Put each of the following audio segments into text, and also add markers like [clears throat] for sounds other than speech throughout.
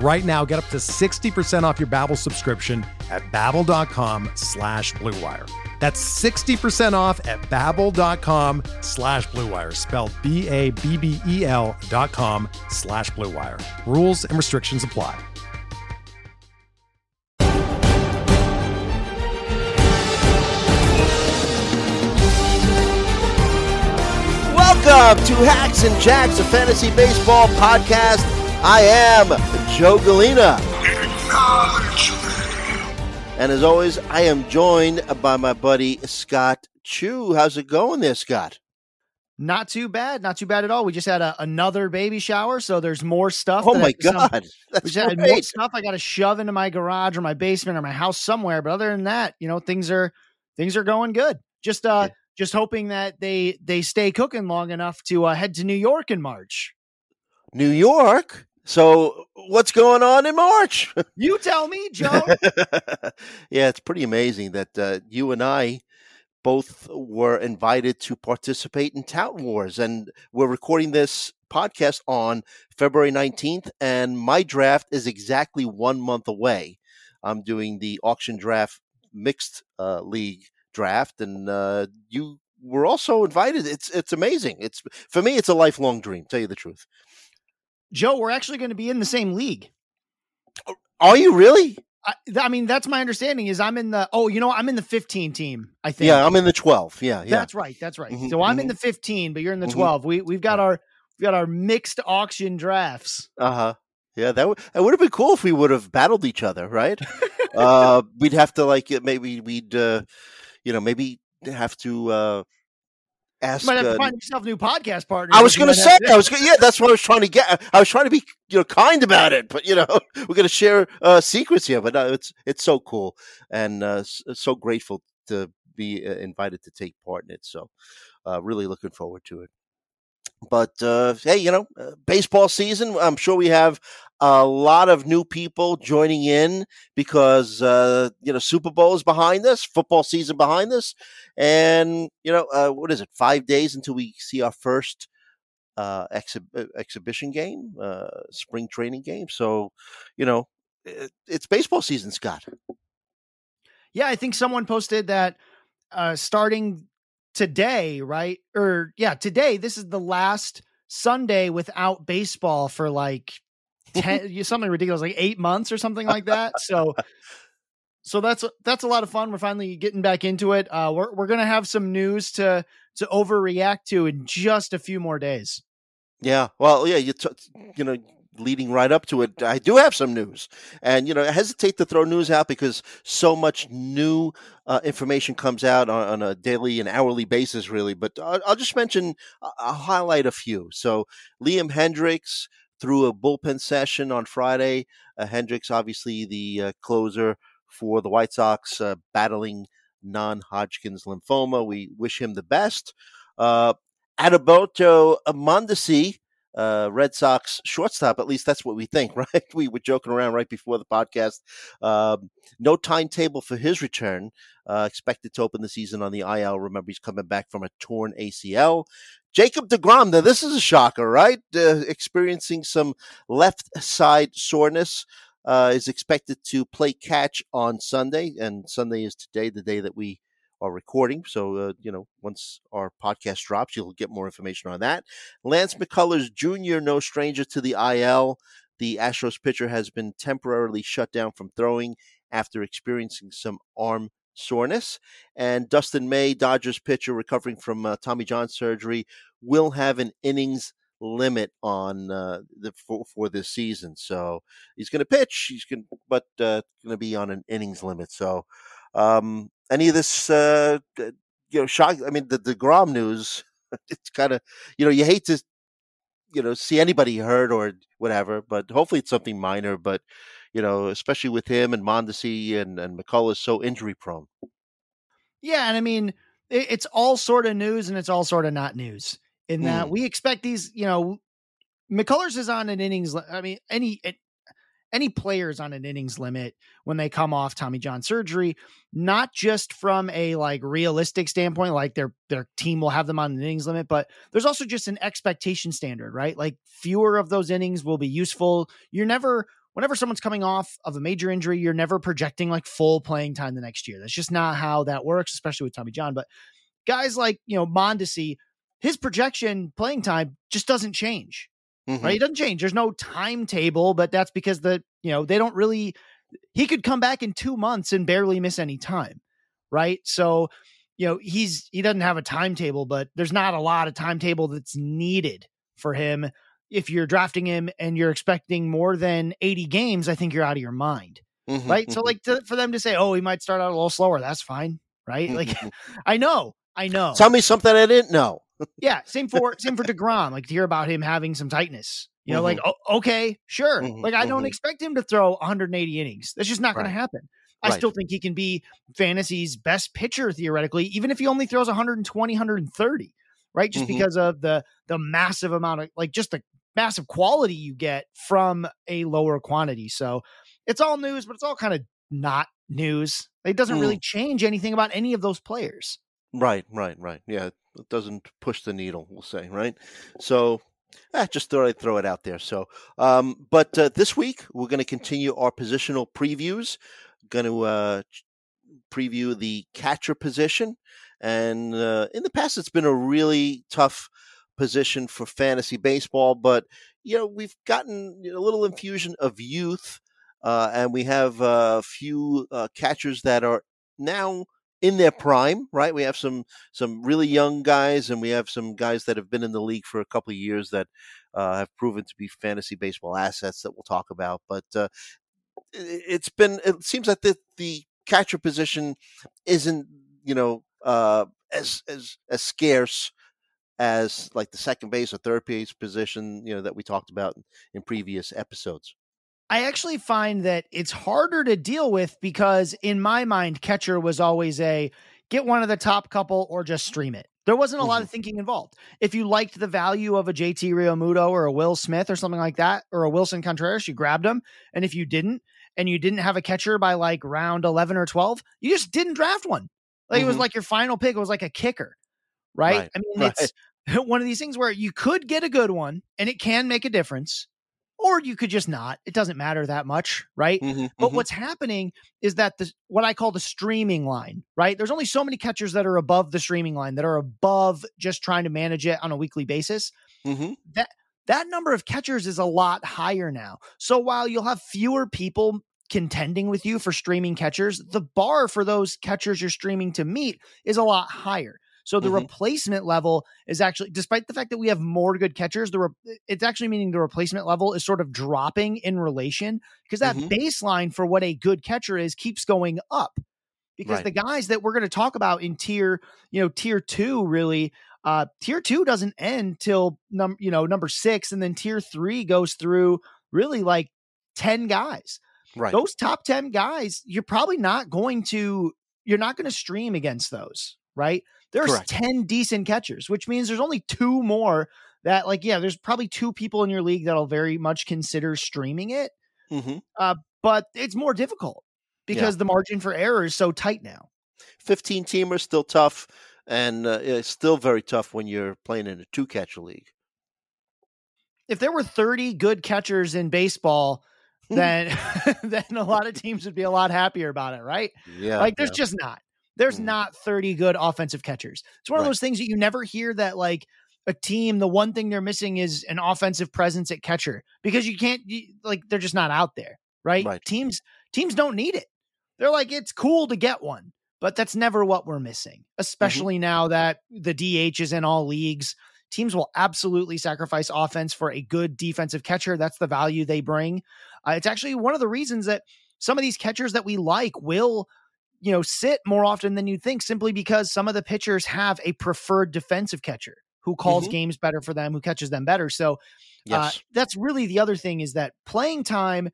Right now, get up to 60% off your Babbel subscription at babbel.com slash bluewire. That's 60% off at babbel.com slash bluewire, spelled B-A-B-B-E-L dot com slash bluewire. Rules and restrictions apply. Welcome to Hacks and Jacks, a fantasy baseball podcast. I am Joe Gallina. And as always, I am joined by my buddy Scott Chu. How's it going there, Scott? Not too bad, not too bad at all. We just had a, another baby shower, so there's more stuff. Oh my I- some- God. [laughs] we just had more stuff I got to shove into my garage or my basement or my house somewhere. But other than that, you know, things are things are going good. Just uh, Yeah. just hoping that they they stay cooking long enough to uh, head to New York in March. New York. So what's going on in March? [laughs] You tell me, Joe. [laughs] yeah, it's pretty amazing that uh, you and I both were invited to participate in Tout Wars, and we're recording this podcast on February 19th, and my draft is exactly one month away. I'm doing the auction draft mixed uh, league draft, and uh, you were also invited. It's it's amazing. It's for me, it's a lifelong dream. Tell you the truth. Joe, we're actually going to be in the same league. Are you really? I, I mean, that's my understanding. Is I'm in the oh, you know, I'm in the 15 team. I think. Yeah, I'm in the 12. Yeah, yeah. That's right. That's right. Mhm, so I'm in mhm. the 15, but you're in the Mhm. 12. We we've got our we've got our mixed auction drafts. Uh huh. Yeah, that would that would have been cool if we would have battled each other, right? uh, we'd have to like maybe we'd uh, you know maybe have to uh, ask. You might have uh, to find yourself a new podcast partner. I was going to say, I was gonna, yeah, that's what I was trying to get. I was trying to be, you know, kind about it, but you know, [laughs] we're going to share uh, secrets here. But no, it's it's so cool and uh, so grateful to be uh, invited to take part in it. So, uh, really looking forward to it. But uh, hey, you know, uh, baseball season. I'm sure we have a lot of new people joining in because uh, you know Super Bowl is behind us, football season behind us, and you know uh, what is it? Five days until we see our first uh, exhi- uh, exhibition game, uh, spring training game. So, you know, it, it's baseball season, Scott. Yeah, I think someone posted that uh starting today, right? Or yeah, today this is the last Sunday without baseball for like 10 something ridiculous like 8 months or something like that. So [laughs] so that's that's a lot of fun. We're finally getting back into it. Uh we're we're going to have some news to to overreact to in just a few more days. Yeah, well, yeah, you t- you know, leading right up to it, I do have some news, and you know, I hesitate to throw news out because so much new uh, information comes out on, on a daily and hourly basis, really. But I'll, I'll just mention, I'll highlight a few. So, Liam Hendriks threw a bullpen session on Friday. Uh, Hendriks, obviously the uh, closer for the White Sox, uh, battling non-Hodgkin's lymphoma. We wish him the best. Uh, Adalberto Mondesi, uh, Red Sox shortstop. At least that's what we think, [laughs] right? We were joking around right before the podcast. Um, no timetable for his return. Uh, expected to open the season on the IL. Remember, he's coming back from a torn ACL. Jacob DeGrom. Now, this is a shocker, right? Uh, experiencing some left side soreness. Uh, is expected to play catch on Sunday, and Sunday is today, the day that we are recording. So, uh, you know, once our podcast drops, you'll get more information on that. Lance McCullers Jr., no stranger to the IL. The Astros pitcher has been temporarily shut down from throwing after experiencing some arm soreness. And Dustin May, Dodgers pitcher, recovering from uh, Tommy John surgery, will have an innings limit on uh, the for, for this season. So he's going to pitch. He's going, but uh, going to be on an innings limit. So um, any of this, uh, you know, shock. I mean, the the Grom news. [laughs] It's kind of you know you hate to you know see anybody hurt or whatever, but hopefully it's something minor. But you know, especially with him and Mondesi and and McCullough so injury prone. Yeah, and I mean it, it's all sort of news and it's all sort of not news in that Mm. we expect these. You know, McCullers is on an innings. I mean, any any players on an innings limit when they come off Tommy John surgery, not just from a like realistic standpoint, like their their team will have them on an innings limit, but there's also just an expectation standard, right? Like fewer of those innings will be useful. You're never whenever someone's coming off of a major injury, you're never projecting like full playing time the next year. That's just not how that works, especially with Tommy John. But guys like, you know, Mondesi, his projection playing time just doesn't change Mhm. right? It doesn't change. There's no timetable, but that's because the you know they don't really. He could come back in two months and barely miss any time, right? So, you know, he's he doesn't have a timetable, but there's not a lot of timetable that's needed for him. If you're drafting him and you're expecting more than 80 games, I think you're out of your mind, Mhm, right? So, mhm, like to, for them to say, "Oh, he might start out a little slower," that's fine, right? Like, mhm. [laughs] I know, I know. tell me something I didn't know. Yeah, same for same for Degrom. Like to hear about him having some tightness. You know, like oh, okay, sure. Mhm, Like I don't mhm. expect him to throw 180 innings. That's just not going to happen. I Right. still think he can be fantasy's best pitcher theoretically, even if he only throws 120, 130. Right, just Mhm. because of the the massive amount of like just the massive quality you get from a lower quantity. So it's all news, but it's all kind of not news. It doesn't Mm. really change anything about any of those players. Right, right, right. Yeah, it doesn't push the needle, we'll say, right? So, I just thought I'd throw it out there. So, um, but uh, this week we're going to continue our positional previews. Going to uh, preview the catcher position, and uh, in the past it's been a really tough position for fantasy baseball, but you know we've gotten a little infusion of youth, uh, and we have a few uh, catchers that are now in their prime, right? We have some some really young guys, and we have some guys that have been in the league for a couple of years that uh, have proven to be fantasy baseball assets that we'll talk about. But uh, it- it's been it seems like the the catcher position isn't you know uh, as as as scarce as like the second base or third base position you know that we talked about in previous episodes. I actually find that it's harder to deal with because in my mind, catcher was always a get one of the top couple or just stream it. There wasn't a lot of thinking involved. If you liked the value of a JT Realmuto or a Will Smith or something like that, or a Willson Contreras, you grabbed them. And if you didn't, and you didn't have a catcher by like round 11 or 12, you just didn't draft one. Like it was Mhm. like your final pick it was like a kicker, right? Right, I mean, [laughs] right. it's [laughs] one of these things where you could get a good one and it can make a difference, or you could just not. It doesn't matter that much, right? Mhm, But mhm. what's happening is that the what I call the streaming line, right? There's only so many catchers that are above the streaming line that are above just trying to manage it on a weekly basis. Mhm. That number of catchers is a lot higher now. So while you'll have fewer people contending with you for streaming catchers, the bar for those catchers you're streaming to meet is a lot higher. So the Mhm. replacement level is actually, despite the fact that we have more good catchers, the re- it's actually meaning the replacement level is sort of dropping in relation because that Mhm. baseline for what a good catcher is keeps going up. Because Right. the guys that we're going to talk about in tier, you know, tier two really, uh, tier two doesn't end till num, you know, number six, and then tier three goes through really like ten guys Right. those top 10 guys, you're probably not going to you're not going to stream against those, right? There's Correct. 10 decent catchers, which means there's only two more that like yeah, there's probably two people in your league that'll very much consider streaming it, hmm but it's more difficult because the margin for error is so tight now. 15 teamer still tough and uh, it's still very tough when you're playing in a two catcher league If there were 30 good catchers in baseball, [laughs] then [laughs] then a lot of teams would be a lot happier about it, right? yeah like there's yeah. just not there's Mhm. not 30 good offensive catchers it's one of those things that you never hear that like a team the one thing they're missing is an offensive presence at catcher because you can't you, like they're just not out there right? Right. teams teams don't need it they're like it's cool to get one but that's never what we're missing Mm-hmm. especially now that the dh is in all leagues teams will absolutely sacrifice offense for a good defensive catcher. That's the value they bring. Uh, it's actually one of the reasons that some of these catchers that we like will you know sit more often than you think simply because some of the pitchers have a preferred defensive catcher who calls mm-hmm. games better for them who catches them better so uh, yes. uh, that's really the other thing is that playing time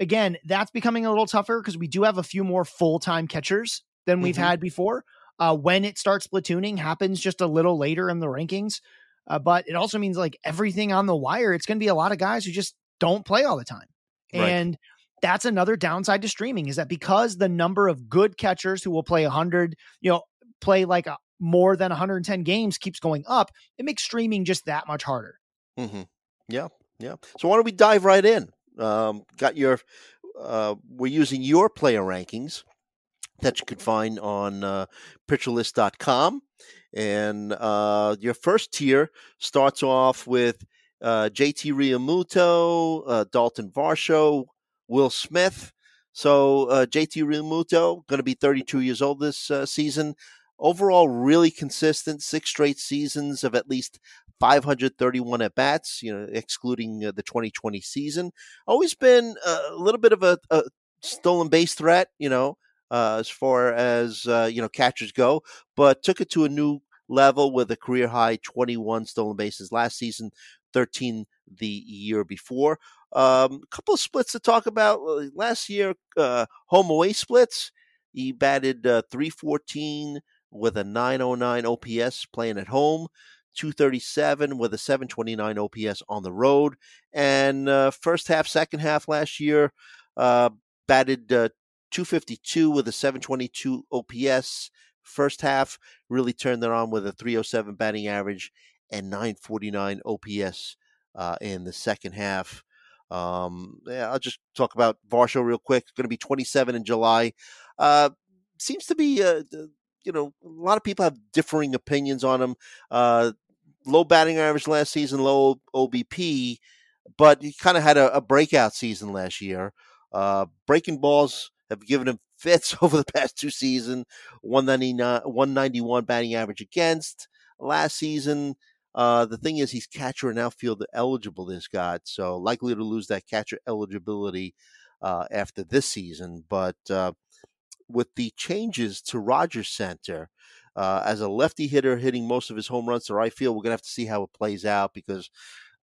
again that's becoming a little tougher because we do have a few more full-time catchers than we've mm-hmm. had before uh, when it starts platooning happens just a little later in the rankings uh, but it also means like everything on the wire it's going to be a lot of guys who just don't play all the time right. and that's another downside to streaming is that because the number of good catchers who will play 100, you know, play like a, more than 110 games keeps going up, it makes streaming just that much harder. Mm-hmm. Yeah, yeah. So why don't we dive right in? Um, got your, uh, we're using your player rankings that you can find on uh, pitcherlist.com. And uh, your first tier starts off with uh, JT Realmuto, uh, Dalton Varsho, Will Smith. So uh, JT Realmuto going to be 32 years old this uh, season. Overall, really consistent. Six straight seasons of at least 531 at bats. You know, excluding uh, the 2020 season. Always been a little bit of a, a stolen base threat. You know, uh, as far as uh, you know catchers go, but took it to a new level with a career high 21 stolen bases last season, 13 the year before. Um, a couple of splits to talk about. Last year, uh, home away splits. He batted uh, 314 with a 909 OPS playing at home, 237 with a 729 OPS on the road. And uh, first half, second half last year, uh, batted uh, 252 with a 722 OPS. First half really turned it on with a 307 batting average and 949 OPS uh, in the second half. Um, yeah, I'll just talk about Varsho real quick. It's going to be 27 in July. Uh, seems to be, uh, you know, a lot of people have differing opinions on him. Uh, low batting average last season, low OBP, but he kind of had a, a, breakout season last year. Uh, breaking balls have given him [laughs] fits over the past two seasons. 191 batting average against last season. Uh, the thing is, he's catcher and outfield eligible. This guy, so likely to lose that catcher eligibility uh, after this season. But uh, with the changes to Rogers Center, uh, as a lefty hitter hitting most of his home runs to right field, we're gonna have to see how it plays out because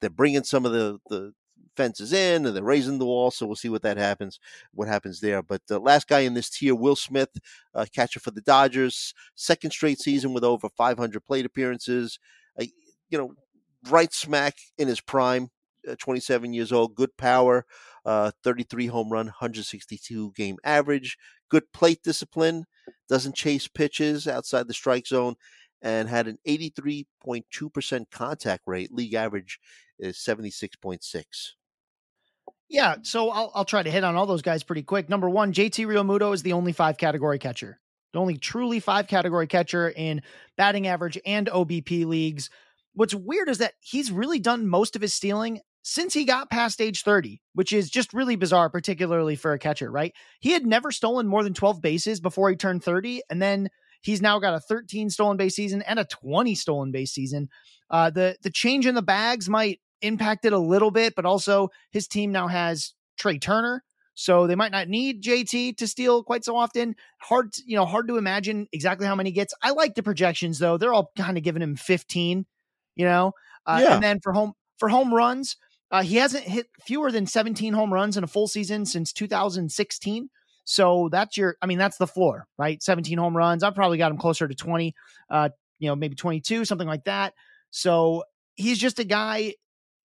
they're bringing some of the the fences in and they're raising the wall. So we'll see what that happens, what happens there. But the last guy in this tier, Will Smith, uh, catcher for the Dodgers, second straight season with over 500 plate appearances. You know, right smack in his prime, uh, 27 years old, good power, uh, 33 home run, 162 game average, good plate discipline, doesn't chase pitches outside the strike zone, and had an 83.2% contact rate. League average is 76.6. Yeah, so I'll, I'll try to hit on all those guys pretty quick. Number one, JT Realmuto is the only five category catcher. The only truly five category catcher in batting average and OBP leagues what's weird is that he's really done most of his stealing since he got past age 30, which is just really bizarre, particularly for a catcher, right? He had never stolen more than 12 bases before he turned 30. And then he's now got a 13 stolen base season and a 20 stolen base season. Uh, the, the change in the bags might impact it a little bit, but also his team now has Trea Turner. So they might not need JT to steal quite so often. Hard, you know, hard to imagine exactly how many gets. I like the projections though. They're all kind of giving him 15 you know. Uh, yeah. And then for home for home runs, uh, he hasn't hit fewer than 17 home runs in a full season since 2016. So that's your, I mean, that's the floor, right? 17 home runs. I've probably got him closer to 20, uh, you know, maybe 22, something like that. So he's just a guy,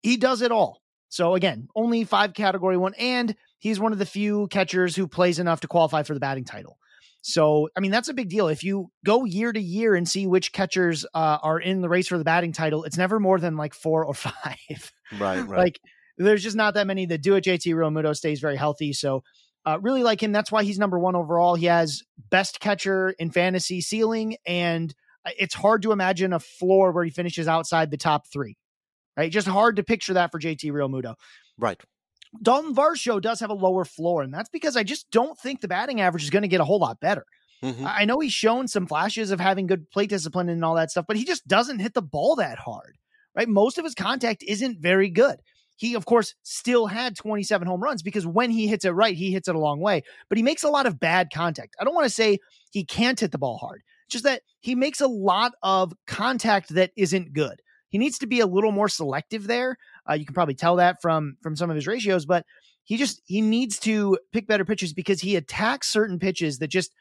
he does it all. So again, only five category one, and he's one of the few catchers who plays enough to qualify for the batting title. So, I mean, that's a big deal. If you go year to year and see which catchers uh, are in the race for the batting title, it's never more than like four or [laughs] five. Right, right. like, there's just not that many that do it. JT Realmuto stays very healthy. So, uh, really like him. That's why he's number one overall. He has best catcher in fantasy ceiling, and uh, it's hard to imagine a floor where he finishes outside the top three. Right, just hard to picture that for JT Realmuto. Right. Dalton Varsho does have a lower floor, and that's because I just don't think the batting average is going to get a whole lot better. Mm-hmm. I know he's shown some flashes of having good plate discipline and all that stuff, but he just doesn't hit the ball that hard, right? Most of his contact isn't very good. He, of course, still had 27 home runs because when he hits it right, he hits it a long way, but he makes a lot of bad contact. I don't want to say he can't hit the ball hard, just that he makes a lot of contact that isn't good. He needs to be a little more selective there. Uh, you can probably tell that from from some of his ratios, but he just he needs to pick better pitches because he attacks certain pitches that just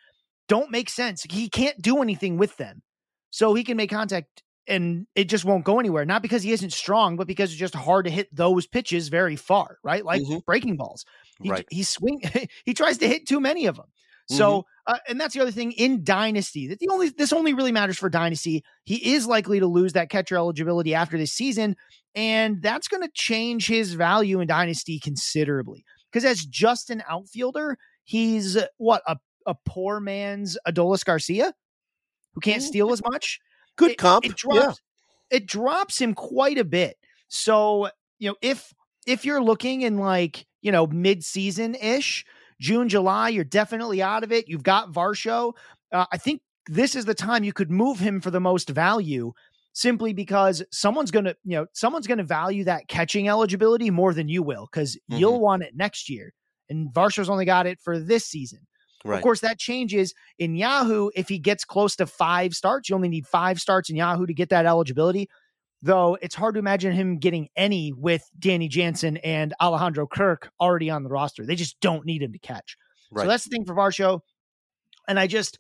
don't make sense. He can't do anything with them. So he can make contact and it just won't go anywhere. Not because he isn't strong, but because it's just hard to hit those pitches very far, right? Like mm-hmm. breaking balls. He, right. he swing [laughs] he tries to hit too many of them. So, mm-hmm. uh, and that's the other thing in Dynasty that the only this only really matters for Dynasty. He is likely to lose that catcher eligibility after this season, and that's going to change his value in Dynasty considerably. Because as just an outfielder, he's what a a poor man's Adolis Garcia, who can't mm-hmm. steal as much. Good it, comp. It drops, yeah. it drops him quite a bit. So you know if if you're looking in like you know mid season ish June, July, you're definitely out of it. You've got Varsho. Uh, I think this is the time you could move him for the most value simply because someone's going to, you know, someone's going to value that catching eligibility more than you will because mm-hmm. you'll want it next year. And Varsho's only got it for this season. Right. Of course, that changes in Yahoo. If he gets close to five starts, you only need five starts in Yahoo to get that eligibility though it's hard to imagine him getting any with Danny Jansen and Alejandro Kirk already on the roster. They just don't need him to catch. Right. So that's the thing for Varsho. And I just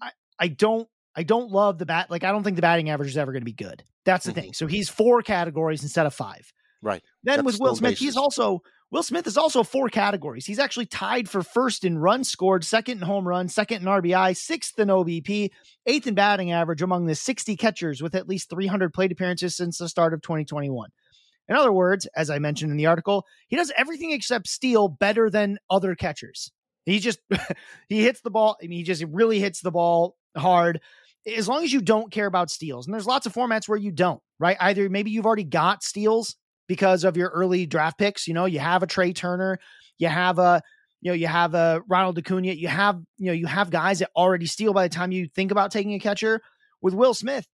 I, I don't I don't love the bat like I don't think the batting average is ever going to be good. That's the mm-hmm. thing. So he's four categories instead of five. Right. Then that's with Will Smith, basis. he's also Will Smith is also four categories. He's actually tied for first in runs scored, second in home runs, second in RBI, sixth in OBP, eighth in batting average among the 60 catchers with at least 300 plate appearances since the start of 2021. In other words, as I mentioned in the article, he does everything except steal better than other catchers. He just [laughs] he hits the ball. I mean, he just really hits the ball hard. As long as you don't care about steals, and there's lots of formats where you don't, right? Either maybe you've already got steals because of your early draft picks. You know, you have a Trea Turner, you have a you know, you have a Ronald Acuna, you have, you know, you have guys that already steal by the time you think about taking a catcher. With Will Smith,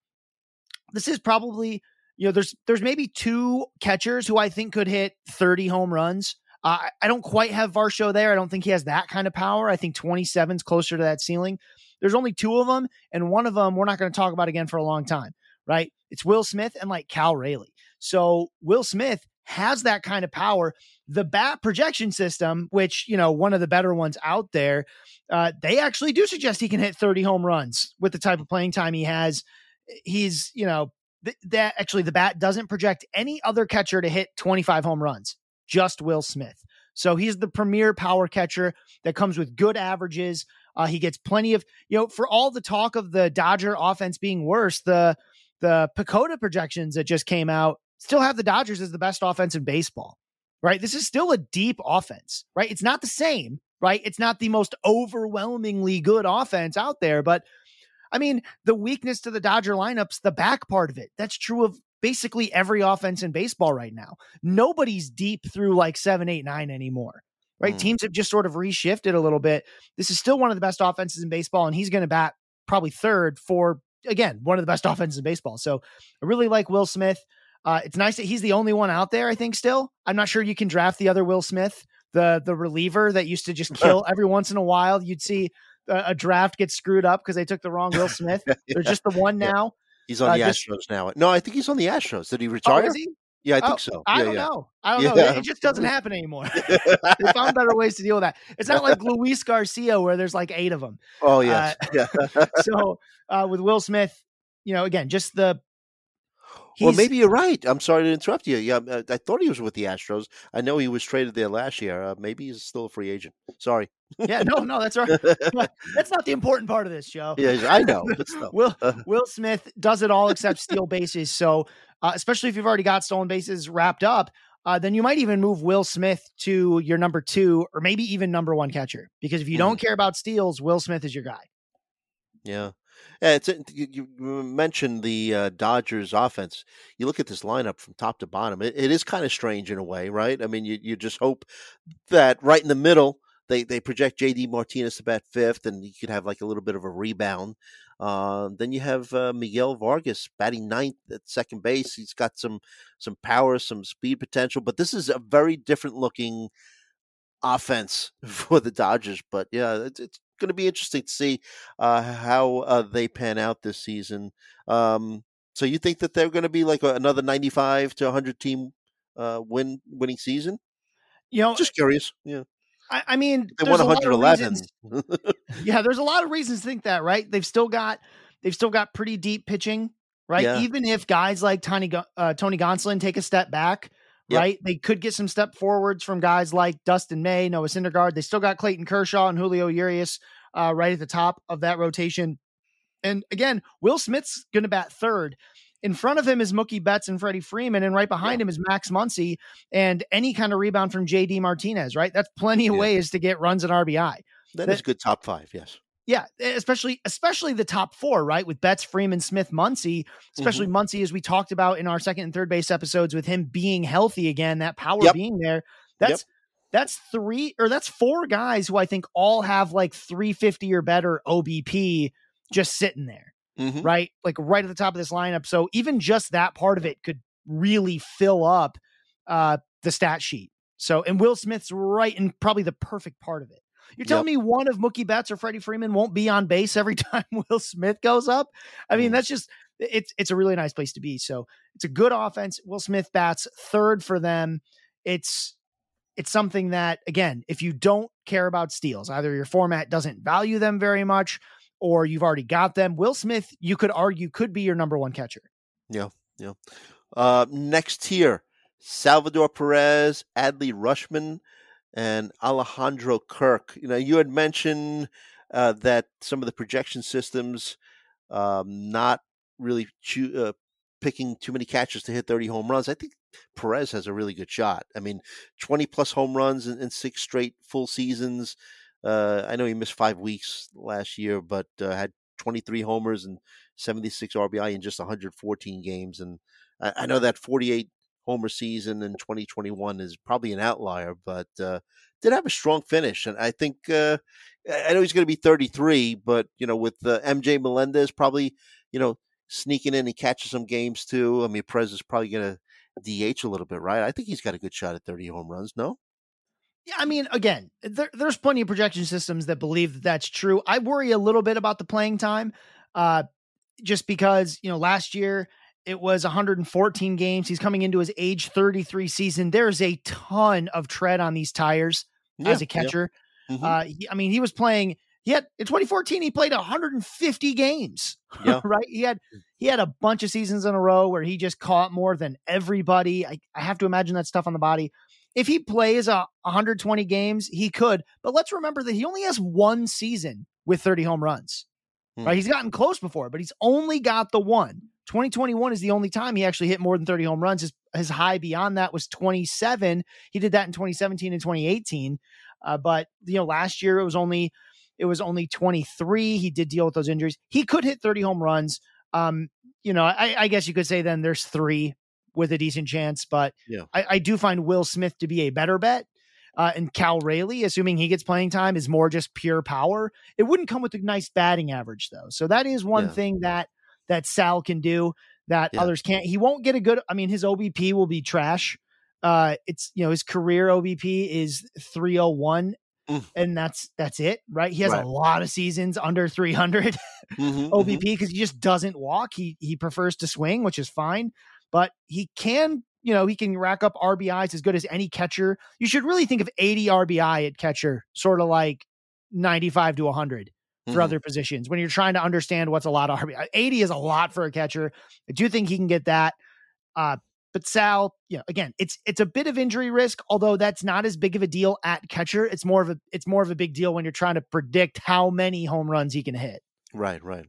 this is probably, you know, there's there's maybe two catchers who I think could hit 30 home runs. Uh, I don't quite have Varsho there. I don't think he has that kind of power. I think 27 is closer to that ceiling. There's only two of them, and one of them we're not going to talk about again for a long time, right? It's Will Smith and like Cal Raleigh. So Will Smith has that kind of power. The bat projection system, which, you know, one of the better ones out there, uh, they actually do suggest he can hit 30 home runs with the type of playing time he has. He's, you know, th- that actually the bat doesn't project any other catcher to hit 25 home runs, just Will Smith. So he's the premier power catcher that comes with good averages. Uh, he gets plenty of, you know, for all the talk of the Dodger offense being worse, the the PECOTA projections that just came out still have the Dodgers as the best offense in baseball, right? This is still a deep offense, right? It's not the same, right? It's not the most overwhelmingly good offense out there, but I mean, the weakness to the Dodger lineups, the back part of it. That's true of basically every offense in baseball right now. Nobody's deep through like seven, eight, nine anymore. Right. Mm. Teams have just sort of reshifted a little bit. This is still one of the best offenses in baseball, and he's going to bat probably third for again, one of the best [laughs] offenses in baseball. So I really like Will Smith. Uh, it's nice that he's the only one out there. I think still. I'm not sure you can draft the other Will Smith, the the reliever that used to just [laughs] kill every once in a while. You'd see a, a draft get screwed up because they took the wrong Will [laughs] Smith. There's just the one now. He's on uh, the just, Astros now. No, I think he's on the Astros. Did he retire? Oh, he? Yeah, I think oh, so. I yeah, don't yeah. know. I don't yeah. know. It just doesn't happen anymore. [laughs] they found better ways to deal with that. It's not like [laughs] Luis Garcia where there's like eight of them. Oh [laughs] yeah. Uh, yeah. so uh, with Will Smith, you know, again, just the well, maybe you're right. I'm sorry to interrupt you. Yeah, uh, I thought he was with the Astros. I know he was traded there last year. Uh, maybe he's still a free agent. Sorry. yeah, no, no, that's right. [laughs] that's not the important part of this Joe. Yeah, I know. [laughs] Will Will Smith does it all except steal bases. So, uh, especially if you've already got stolen bases wrapped up, uh, then you might even move Will Smith to your number two or maybe even number one catcher. Because if you mm. don't care about steals, Will Smith is your guy. Yeah. Yeah, it's you, you mentioned the uh, Dodgers offense. You look at this lineup from top to bottom. It, it is kind of strange in a way, right? I mean, you, you just hope that right in the middle they they project JD Martinez to bat fifth, and you could have like a little bit of a rebound. Uh, then you have uh, Miguel Vargas batting ninth at second base. He's got some some power, some speed potential, but this is a very different looking offense [laughs] for the Dodgers. But yeah, it's, it's going to be interesting to see uh, how uh, they pan out this season. Um, so you think that they're going to be like a, another 95 to 100 team uh, win winning season? You know, just curious. Yeah. I, I mean, they won 111. [laughs] yeah, there's a lot of reasons to think that, right? They've still got they've still got pretty deep pitching, right? Yeah. Even if guys like Tony uh, Tony Gonsolin take a step back, yep. right? They could get some step forwards from guys like Dustin May, Noah Syndergaard. They still got Clayton Kershaw and Julio Urias uh, right at the top of that rotation. And again, Will Smith's going to bat third. In front of him is Mookie Betts and Freddie Freeman, and right behind yeah. him is Max Muncy and any kind of rebound from JD Martinez, right? That's plenty of yeah. ways to get runs and RBI. that, that is good top five, yes. Yeah, especially especially the top four, right? With Betts, Freeman, Smith, Muncy, especially mm-hmm. Muncy, as we talked about in our second and third base episodes, with him being healthy again, that power yep. being there. That's yep. that's three or that's four guys who I think all have like 350 or better OBP just sitting there mm-hmm. right? Like right at the top of this lineup. So even just that part of it could really fill up uh, the stat sheet. So, and Will Smith's right in probably the perfect part of it. You're telling yep. me one of Mookie Betts or Freddie Freeman won't be on base every [laughs] time Will Smith goes up? I mean, that's just it's it's a really nice place to be. So it's a good offense. Will Smith bats third for them. It's it's something that again, if you don't care about steals, either your format doesn't value them very much, or you've already got them. Will Smith, you could argue, could be your number one catcher. Yeah, yeah. Uh, next tier Salvador Perez, Adley Rutschman, and Alejandro Kirk. You know, you had mentioned uh, that some of the projection systems um, not really choo- uh, picking too many catches to hit 30 home runs. I think Perez has a really good shot. I mean, 20 plus home runs in, in six straight full seasons. Uh, I know he missed five weeks last year, but uh, had 23 homers and 76 RBI in just 114 games. And I, I know that 48 homer season in 2021 is probably an outlier, but uh, did have a strong finish. And I think uh, I know he's going to be 33, but you know, with uh, MJ Melendez probably, you know, sneaking in and catching some games too. I mean, Prez is probably going to DH a little bit, right? I think he's got a good shot at 30 home runs. No. Yeah, I mean, again, there, there's plenty of projection systems that believe that that's true. I worry a little bit about the playing time, uh, just because you know last year it was 114 games. He's coming into his age 33 season. There's a ton of tread on these tires yeah, as a catcher. Yeah. Mm-hmm. Uh, he, I mean, he was playing. He had in 2014 he played 150 games. [laughs] Yeah. right. He had he had a bunch of seasons in a row where he just caught more than everybody. I, I have to imagine that stuff on the body if he plays a 120 games, he could. But let's remember that he only has one season with 30 home runs. Hmm. Right? He's gotten close before, but he's only got the one. 2021 is the only time he actually hit more than 30 home runs. His, his high beyond that was 27. He did that in 2017 and 2018. Uh, but you know, last year it was only it was only 23. He did deal with those injuries. He could hit 30 home runs. Um, you know, I, I guess you could say then there's three with a decent chance. But yeah. I, I do find Will Smith to be a better bet. Uh, and Cal Raleigh, assuming he gets playing time, is more just pure power. It wouldn't come with a nice batting average though. So that is one yeah. thing that that Sal can do that yeah. others can't. He won't get a good. I mean, his OBP will be trash. Uh, it's you know his career OBP is 301 mm. and that's that's it, right? He has right. a lot of seasons under 300 mm-hmm, OBP because [laughs] mm-hmm. he just doesn't walk. He he prefers to swing, which is fine but he can, you know, he can rack up RBIs as good as any catcher. You should really think of 80 RBI at catcher, sort of like 95 to 100 for mm-hmm. other positions when you're trying to understand what's a lot of RBI. 80 is a lot for a catcher. I do think he can get that. Uh, but Sal, you know, again, it's it's a bit of injury risk, although that's not as big of a deal at catcher. It's more of a it's more of a big deal when you're trying to predict how many home runs he can hit. Right, right.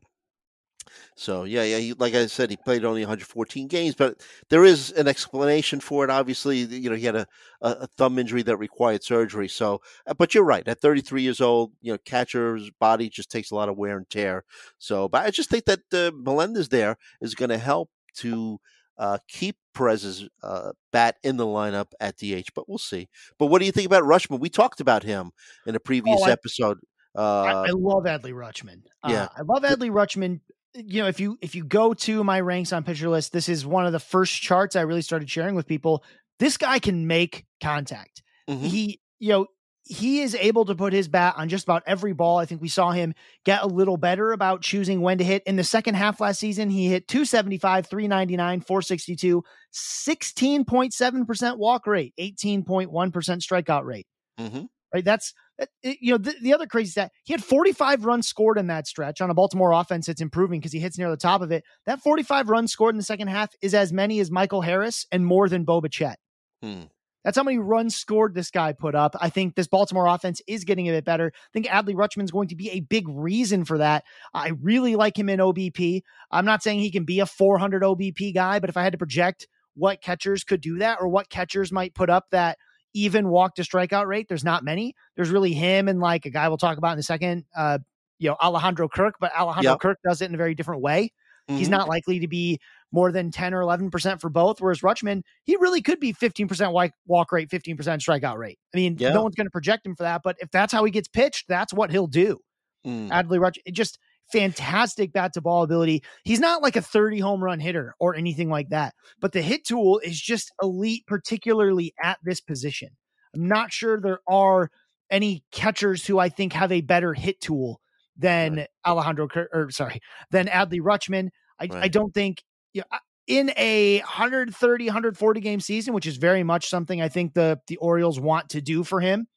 So yeah, yeah. He, like I said, he played only 114 games, but there is an explanation for it. Obviously, you know, he had a, a thumb injury that required surgery. So, uh, but you're right. At 33 years old, you know, catcher's body just takes a lot of wear and tear. So, but I just think that uh, Melendez there is going to help to uh, keep Perez's uh, bat in the lineup at DH. But we'll see. But what do you think about Rutschman? We talked about him in a previous oh, I, episode Uh, I, I love Adley Rutschman. Yeah. Uh, I love Adley Rutschman. You know, if you if you go to my ranks on pitcher list, this is one of the first charts I really started sharing with people. This guy can make contact. mhm. He, you know, he is able to put his bat on just about every ball. I think we saw him get a little better about choosing when to hit. In the second half last season, he hit 275, 399, 462, 16.7% walk rate, 18.1% strikeout rate. Mhm. Right. That's, you know, the, the other crazy stat, he had 45 runs scored in that stretch on a Baltimore offense that's improving because he hits near the top of it. That 45 runs scored in the second half is as many as Michael Harris and more than Bo Bichette. Hmm. That's how many runs scored this guy put up. I think this Baltimore offense is getting a bit better. I think Adley Rutschman's going to be a big reason for that. I really like him in OBP. I'm not saying he can be a 400 OBP guy, but if I had to project what catchers could do that or what catchers might put up that even walk to strikeout rate, there's not many. There's really him and like a guy we'll talk about in a second, uh, you know, Alejandro Kirk, but Alejandro Yep. Kirk does it in a very different way. He's Mhm. not likely to be more than 10 or 11% for both. Whereas Rutschman, he really could be 15% walk, walk rate, 15% strikeout rate. I mean, Yeah. no one's going to project him for that, but if that's how he gets pitched, that's what he'll do. Mm. Adley Rutsch, it just fantastic bat to ball ability. He's not like a 30 home run hitter or anything like that, but the hit tool is just elite, particularly at this position. I'm not sure there are any catchers who I think have a better hit tool than Right. Alejandro, or sorry, than Adley Rutschman. I, I don't think you know, in a 130, 140 game season, which is very much something I think the the Orioles want to do for him.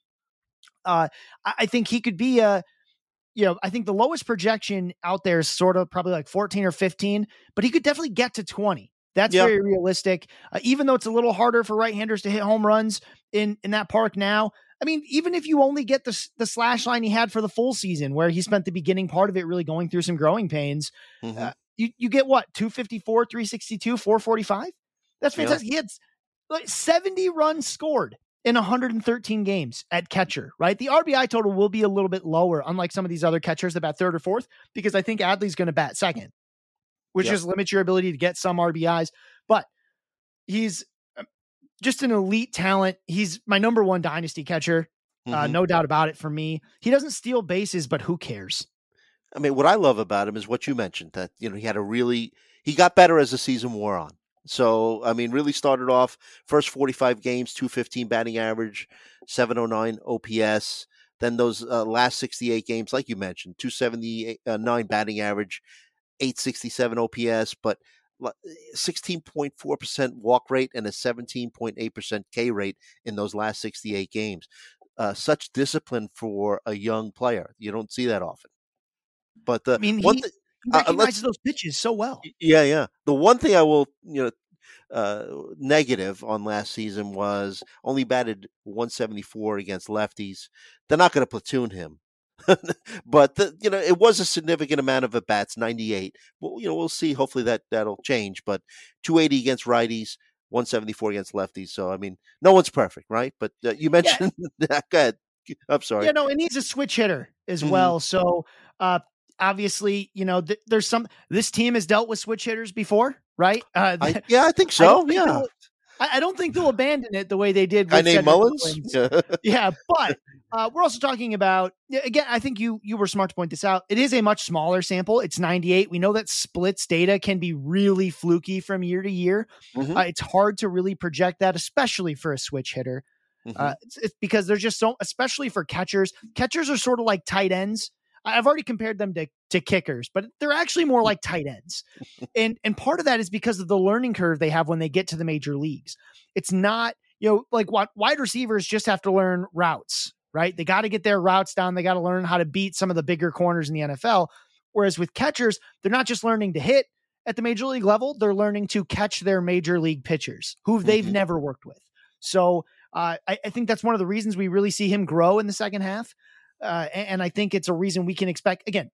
Uh, I, I think he could be a, you know, I think the lowest projection out there is sort of probably like 14 or 15, but he could definitely get to 20. That's Yeah. very realistic. Uh, even though it's a little harder for right-handers to hit home runs in in that park now. I mean, even if you only get the the slash line he had for the full season, where he spent the beginning part of it really going through some growing pains, Mhm. uh, you you get what 254, 362, 445. That's fantastic. He had like 70 runs scored in 113 games at catcher, right? The RBI total will be a little bit lower, unlike some of these other catchers that bat third or fourth, because I think Adley's going to bat second, which Yeah. just limits your ability to get some RBIs. But he's uh, just an elite talent. He's my number one dynasty catcher, uh, Mhm. no doubt about it for me. He doesn't steal bases, but who cares? I mean, what I love about him is what you mentioned that you know he had a really he got better as the season wore on. So I mean, really started off first forty five games, two fifteen batting average, seven oh nine OPS. Then those uh, last sixty eight games, like you mentioned, two seventy nine batting average, eight sixty seven OPS, but sixteen point four percent walk rate and a seventeen point eight percent K rate in those last sixty eight games. Uh, such discipline for a young player. You don't see that often. But the I mean, one he- thi- He Uh, recognizes those pitches so well. yeah, yeah. The one thing I will, you know, uh, negative on last season was only batted 174 against lefties. They're not going to platoon him, [laughs] but the, you know, it was a significant amount of at bats, 98. Well, you know, we'll see. Hopefully that that'll change. But 280 against righties, 174 against lefties. So I mean, no one's perfect, right? But uh, you mentioned. [laughs] Go ahead. I'm sorry. Yeah, no, and he's a switch hitter as Mhm. well. So, uh, obviously, you know, th- there's some. This team has dealt with switch hitters before, right? Uh, I, [laughs] yeah, I think so. think yeah. I, I don't think they'll abandon it the way they did. With named Mullins. Mullins. [laughs] yeah, but uh, we're also talking about again. I think you you were smart to point this out. It is a much smaller sample. It's 98. We know that splits data can be really fluky from year to year. Mhm. Uh, it's hard to really project that, especially for a switch hitter. Mhm. Uh, it's, it's because there's just so, especially for catchers. Catchers are sort of like tight ends. I've already compared them to to kickers, but they're actually more like [laughs] tight ends. and and part of that is because of the learning curve they have when they get to the major leagues. It's not you know like what wide receivers just have to learn routes, right? They got to get their routes down. They got to learn how to beat some of the bigger corners in the NFL. Whereas with catchers, they're not just learning to hit at the major league level; they're learning to catch their major league pitchers who they've Mhm. never worked with. So uh, I, I think that's one of the reasons we really see him grow in the second half. Uh, and, and I think it's a reason we can expect, again,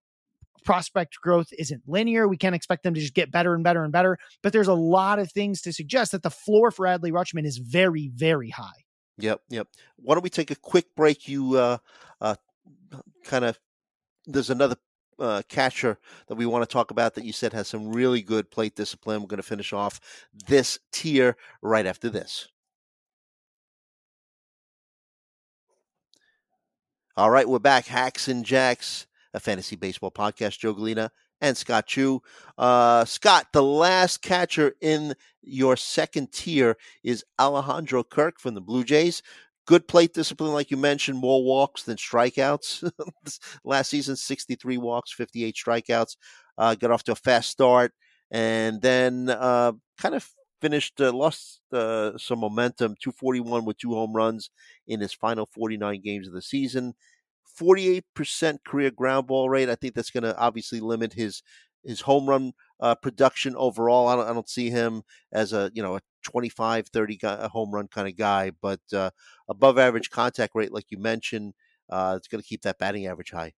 prospect growth isn't linear. We can't expect them to just get better and better and better. But there's a lot of things to suggest that the floor for Adley Rutschman is very, very high. Yep, yep. Why don't we take a quick break? You uh, uh, kind of there's another uh, catcher that we want to talk about that you said has some really good plate discipline. We're going to finish off this tier right after this. All right, we're back. Hacks and Jacks, a fantasy baseball podcast. Joe Gallina and Scott Chu. Uh, Scott, the last catcher in your second tier is Alejandro Kirk from the Blue Jays. Good plate discipline, like you mentioned, more walks than strikeouts. [laughs] last season, 63 walks, 58 strikeouts. Uh, got off to a fast start and then uh, kind of finished, uh, lost uh, some momentum, 241 with two home runs in his final 49 games of the season. 48% career ground ball rate. I think that's going to obviously limit his his home run uh, production overall. I don't, I don't see him as a you know a 25, 30 guy, home run kind of guy, but uh, above average contact rate, like you mentioned, uh, it's going to keep that batting average high.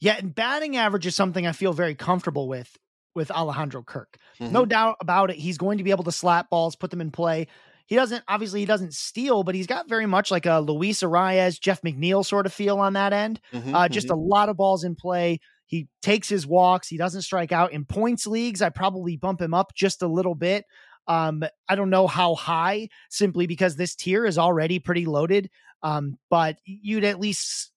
Yeah, and batting average is something I feel very comfortable with with Alejandro Kirk. Mm-hmm. No doubt about it. He's going to be able to slap balls, put them in play. He doesn't obviously he doesn't steal, but he's got very much like a Luis Arraez, Jeff McNeil sort of feel on that end. Mm-hmm, uh, just a lot of balls in play. He takes his walks. He doesn't strike out in points leagues. I probably bump him up just a little bit. Um, I don't know how high, simply because this tier is already pretty loaded. Um, but you'd at least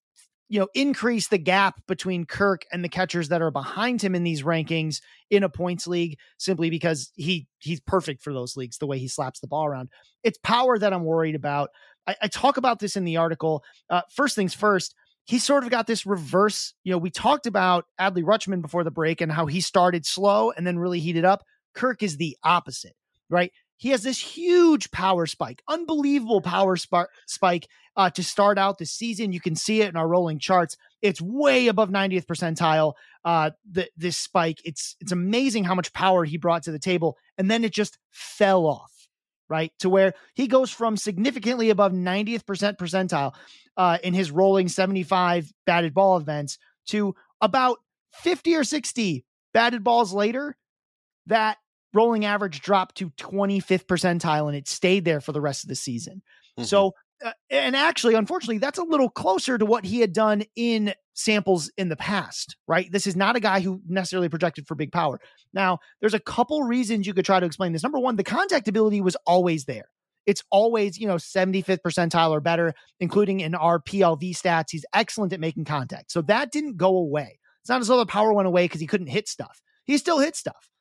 you know, increase the gap between Kirk and the catchers that are behind him in these rankings in a points league simply because he he's perfect for those leagues the way he slaps the ball around. It's power that I'm worried about. I, I talk about this in the article. Uh, first things first, he sort of got this reverse. You know, we talked about Adley Rutschman before the break and how he started slow and then really heated up. Kirk is the opposite, right? He has this huge power spike, unbelievable power sp- spike uh, to start out the season. You can see it in our rolling charts. It's way above 90th percentile. Uh, the, this spike, it's it's amazing how much power he brought to the table, and then it just fell off, right to where he goes from significantly above 90th percent percentile uh, in his rolling 75 batted ball events to about 50 or 60 batted balls later. That rolling average dropped to 25th percentile and it stayed there for the rest of the season. Mm-hmm. So, uh, and actually, unfortunately, that's a little closer to what he had done in samples in the past, right? This is not a guy who necessarily projected for big power. Now, there's a couple reasons you could try to explain this. Number one, the contact ability was always there. It's always, you know, 75th percentile or better, including in our PLV stats. He's excellent at making contact. So that didn't go away. It's not as though the power went away because he couldn't hit stuff. He still hit stuff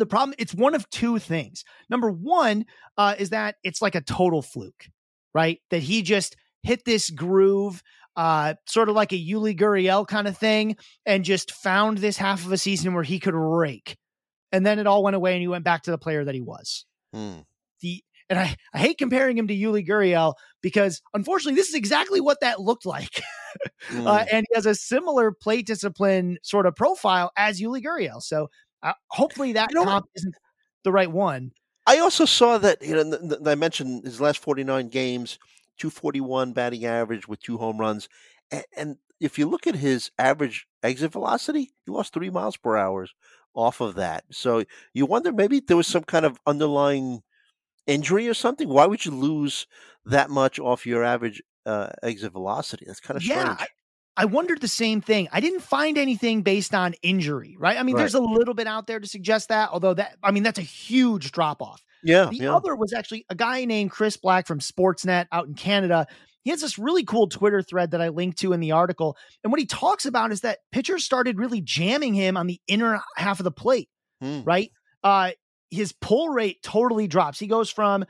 the problem it's one of two things. Number one uh, is that it's like a total fluke right? That he just hit this groove uh, sort of like a Yuli Gurriel kind of thing and just found this half of a season where he could rake. And then it all went away and he went back to the player that he was. Hmm. the and I, I hate comparing him to Yuli Gurriel because unfortunately this is exactly what that looked like. Mm. [laughs] uh, and he has a similar plate discipline sort of profile as Yuli Gurriel. So uh, hopefully that you know comp isn't the right one. I also saw that you know I mentioned his last 49 games, 241 batting average with two home runs, and, and if you look at his average exit velocity, he lost three miles per hour off of that. So you wonder maybe there was some kind of underlying injury or something. Why would you lose that much off your average uh, exit velocity? That's kind of yeah, strange. I wondered the same thing. I didn't find anything based on injury, right? I mean, right. there's a little bit out there to suggest that, although that, I mean, that's a huge drop off. Yeah. The yeah. other was actually a guy named Chris Black from Sportsnet out in Canada. He has this really cool Twitter thread that I linked to in the article. And what he talks about is that pitchers started really jamming him on the inner half of the plate, hmm. right? Uh, his pull rate totally drops. He goes from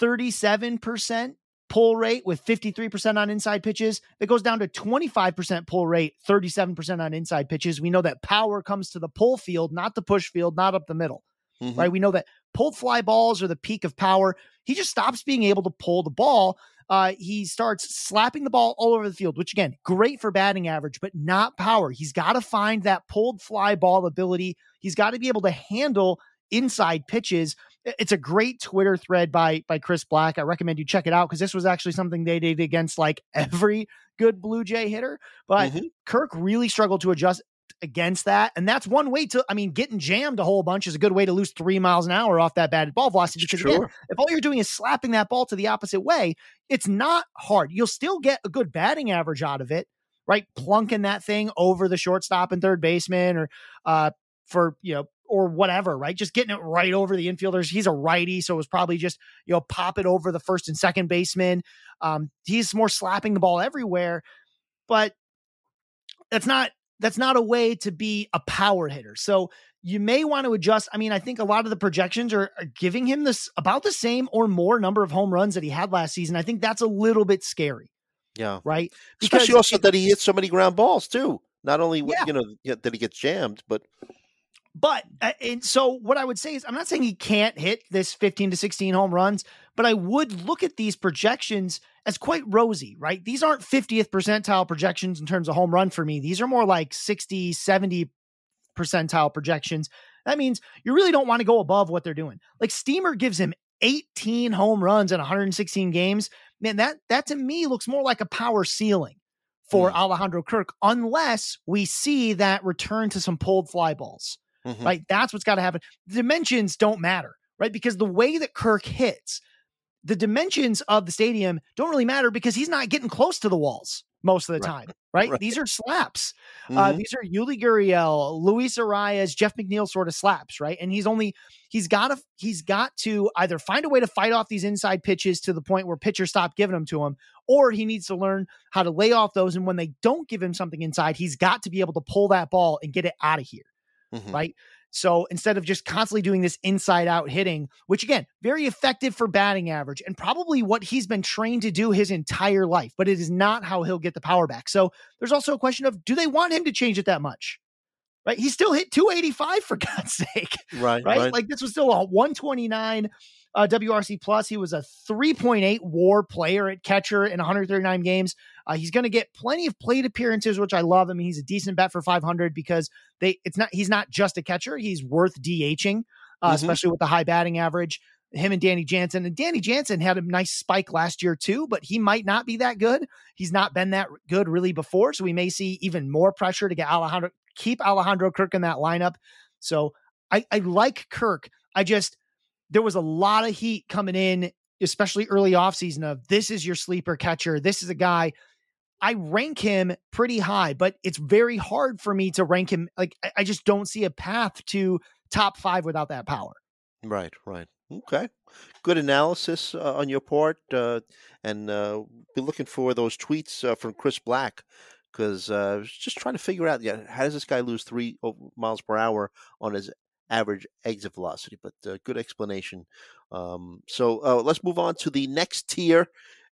37% pull rate with 53% on inside pitches. It goes down to 25% pull rate, 37% on inside pitches. We know that power comes to the pull field, not the push field, not up the middle. Mm-hmm. Right? We know that pulled fly balls are the peak of power. He just stops being able to pull the ball. Uh, he starts slapping the ball all over the field, which again, great for batting average, but not power. He's got to find that pulled fly ball ability. He's got to be able to handle inside pitches. It's a great Twitter thread by by Chris Black. I recommend you check it out because this was actually something they did against like [laughs] every good Blue Jay hitter. But mm-hmm. Kirk really struggled to adjust against that. And that's one way to, I mean, getting jammed a whole bunch is a good way to lose three miles an hour off that batted ball velocity. Because sure. again, if all you're doing is slapping that ball to the opposite way, it's not hard. You'll still get a good batting average out of it, right? Plunking that thing over the shortstop and third baseman or uh, for, you know, or whatever, right? Just getting it right over the infielders. He's a righty, so it was probably just you know pop it over the first and second baseman. Um, he's more slapping the ball everywhere, but that's not that's not a way to be a power hitter. So you may want to adjust. I mean, I think a lot of the projections are, are, giving him this about the same or more number of home runs that he had last season. I think that's a little bit scary. Yeah. Right. Because Especially also it, that he hits so many ground balls too. Not only yeah. you know that he gets jammed, but but uh, and so what I would say is I'm not saying he can't hit this 15 to 16 home runs, but I would look at these projections as quite rosy, right? These aren't 50th percentile projections in terms of home run for me. These are more like 60, 70 percentile projections. That means you really don't want to go above what they're doing. Like Steamer gives him 18 home runs in 116 games. Man, that that to me looks more like a power ceiling for mm. Alejandro Kirk, unless we see that return to some pulled fly balls. Mm-hmm. Right. That's what's got to happen. The dimensions don't matter, right? Because the way that Kirk hits, the dimensions of the stadium don't really matter because he's not getting close to the walls most of the right. time, [laughs] right? right? These are slaps. Uh, mm-hmm. Uh, these are Yuli Gurriel, Luis Arraez, Jeff McNeil sort of slaps, right? And he's only he's got to he's got to either find a way to fight off these inside pitches to the point where pitchers stop giving them to him, or he needs to learn how to lay off those. And when they don't give him something inside, he's got to be able to pull that ball and get it out of here, mm-hmm. right? So instead of just constantly doing this inside out hitting, which again, very effective for batting average and probably what he's been trained to do his entire life, but it is not how he'll get the power back. So there's also a question of do they want him to change it that much? Right? He still hit 285 for [laughs] God's sake. Right. Right. right. Like this was still a 129 uh, WRC plus. He was a 3.8 WAR player at catcher in 139 games. Uh, he's going to get plenty of plate appearances, which I love. I mean, he's a decent bet for 500 because they it's not he's not just a catcher; he's worth DHing, uh, mm-hmm. especially with the high batting average. Him and Danny Jansen, and Danny Jansen had a nice spike last year too, but he might not be that good. He's not been that good really before, so we may see even more pressure to get Alejandro keep Alejandro Kirk in that lineup. So I, I like Kirk. I just there was a lot of heat coming in, especially early offseason of this is your sleeper catcher. This is a guy I rank him pretty high, but it's very hard for me to rank him. Like I just don't see a path to top five without that power. Right, right. Okay. Good analysis uh, on your part. Uh, and uh, be looking for those tweets uh, from Chris Black because uh, I just trying to figure out yeah, how does this guy lose three miles per hour on his average exit velocity. But uh, good explanation. Um, so uh, let's move on to the next tier,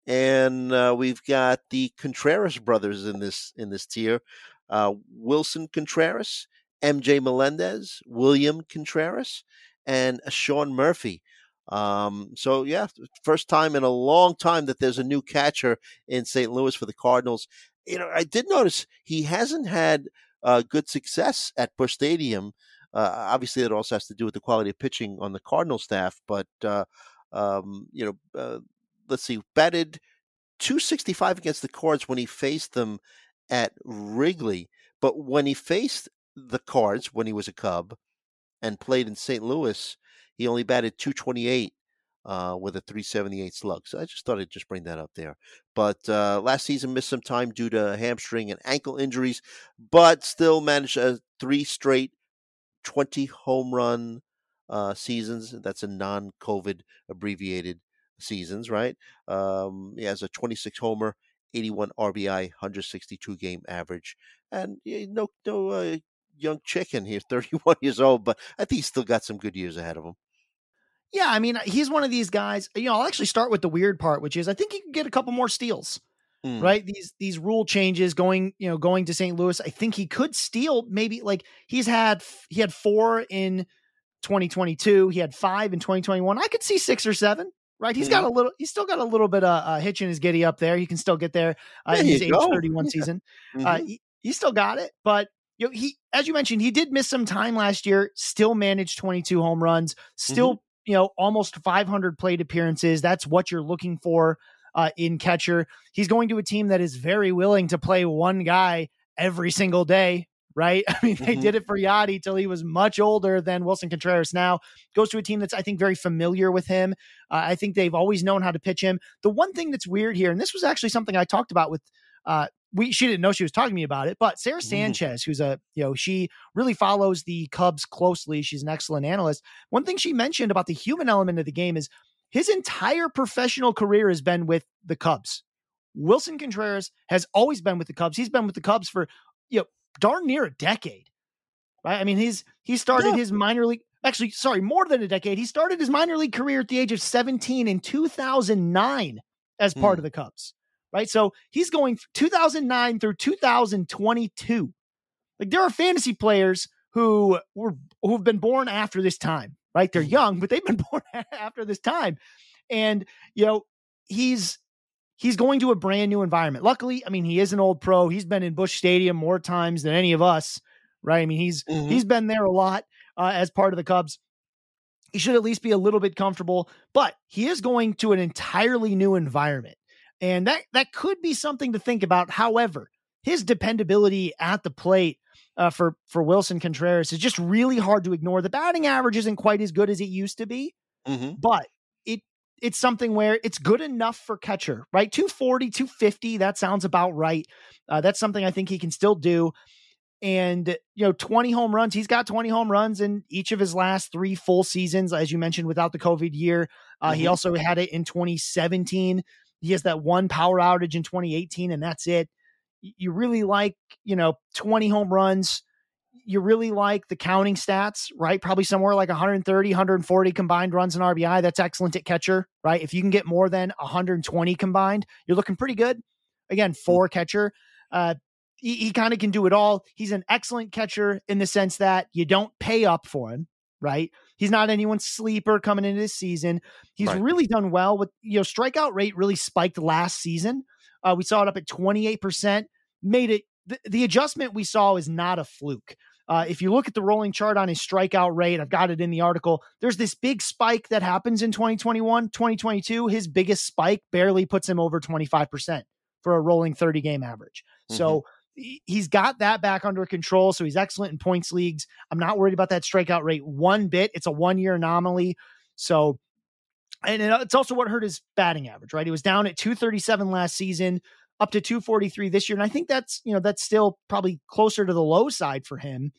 and uh, we've got the Contreras brothers in this in this tier: uh, Willson Contreras, MJ Melendez, William Contreras, and Sean Murphy. Um, so yeah, first time in a long time that there's a new catcher in St. Louis for the Cardinals. You know, I did notice he hasn't had uh, good success at Busch Stadium uh, obviously, it also has to do with the quality of pitching on the Cardinal staff. But uh, um, you know, uh, let's see, batted 265 against the Cards when he faced them at Wrigley. But when he faced the Cards when he was a Cub and played in St. Louis, he only batted 228 uh, with a 378 slug. So I just thought I'd just bring that up there. But uh, last season missed some time due to hamstring and ankle injuries, but still managed a three straight 20 home run uh, seasons. That's a non COVID abbreviated seasons, right? Um, he has a 26 homer, 81 RBI, 162 game average. And no, no uh, young chicken. here, [laughs] 31 years old, but I think he's still got some good years ahead of him. Yeah, I mean, he's one of these guys. You know, I'll actually start with the weird part, which is I think he can get a couple more steals. Mm. Right? These these rule changes going, you know, going to St. Louis. I think he could steal maybe like he's had he had 4 in 2022, he had 5 in 2021. I could see 6 or 7 right? He's got a little, he's still got a little bit of uh, hitch in his giddy up there. He can still get there uh, in his age 31 yeah. season. Uh, mm-hmm. Uh, he, he, still got it, but you know, he, as you mentioned, he did miss some time last year, still managed 22 home runs, still, mm-hmm. you know, almost 500 plate appearances. That's what you're looking for uh, in catcher. He's going to a team that is very willing to play one guy every single day. Right. [laughs] I mean, they mm-hmm. did it for Yadi till he was much older than Willson Contreras now. Goes to a team that's, I think, very familiar with him. Uh, I think they've always known how to pitch him. The one thing that's weird here, and this was actually something I talked about with uh, we she didn't know she was talking to me about it, but Sarah Mhm. Sanchez, who's a you know she really follows the Cubs closely. She's an excellent analyst. One thing she mentioned about the human element of the game is his entire professional career has been with the Cubs. Willson Contreras has always been with the Cubs. He's been with the Cubs for you know darn near a decade. Right? I mean, he's he started Yeah. his minor league actually sorry, more than a decade. He started his minor league career at the age of 17 in 2009 as part Hmm. of the Cubs. Right? So, he's going 2009 through 2022. Like there are fantasy players who were who've been born after this time, right? They're young, but they've been [laughs] born after this time. And you know, he's he's going to a brand new environment. Luckily, I mean, he is an old pro. He's been in Busch Stadium more times than any of us, right? I mean, he's Mhm. he's been there a lot uh, as part of the Cubs. He should at least be a little bit comfortable, but he is going to an entirely new environment. And that that could be something to think about. However, his dependability at the plate uh, for for Willson Contreras is just really hard to ignore. The batting average isn't quite as good as it used to be, Mhm. but it it's something where it's good enough for catcher, right? 240, 250, that sounds about right. Uh, that's something I think he can still do. And, you know, 20 home runs, he's got 20 home runs in each of his last three full seasons, as you mentioned, without the COVID year. Uh, He Mhm. also had it in 2017. He has that one power outage in 2018, and that's it. You really like, you know, 20 home runs. You really like the counting stats, right? Probably somewhere like 130, 140 combined runs and RBI. That's excellent at catcher, right? If you can get more than 120 combined, you're looking pretty good. Again, for catcher, uh, he, he kind of can do it all. He's an excellent catcher in the sense that you don't pay up for him, right? He's not anyone's sleeper coming into this season. He's Right. really done well with, you know, strikeout rate really spiked last season. Uh, we saw it up at 28%, made it, the, the adjustment we saw is not a fluke. Uh, if you look at the rolling chart on his strikeout rate, I've got it in the article. There's this big spike that happens in 2021, 2022. His biggest spike barely puts him over 25% for a rolling 30 game average. So he's got that back under control. So he's excellent in points leagues. I'm not worried about that strikeout rate one bit. It's a one year anomaly. So, and it- it's also what hurt his batting average, right? He was down at 237 last season, up to 243 this year. And I think that's, you know, that's still probably closer to the low side for him.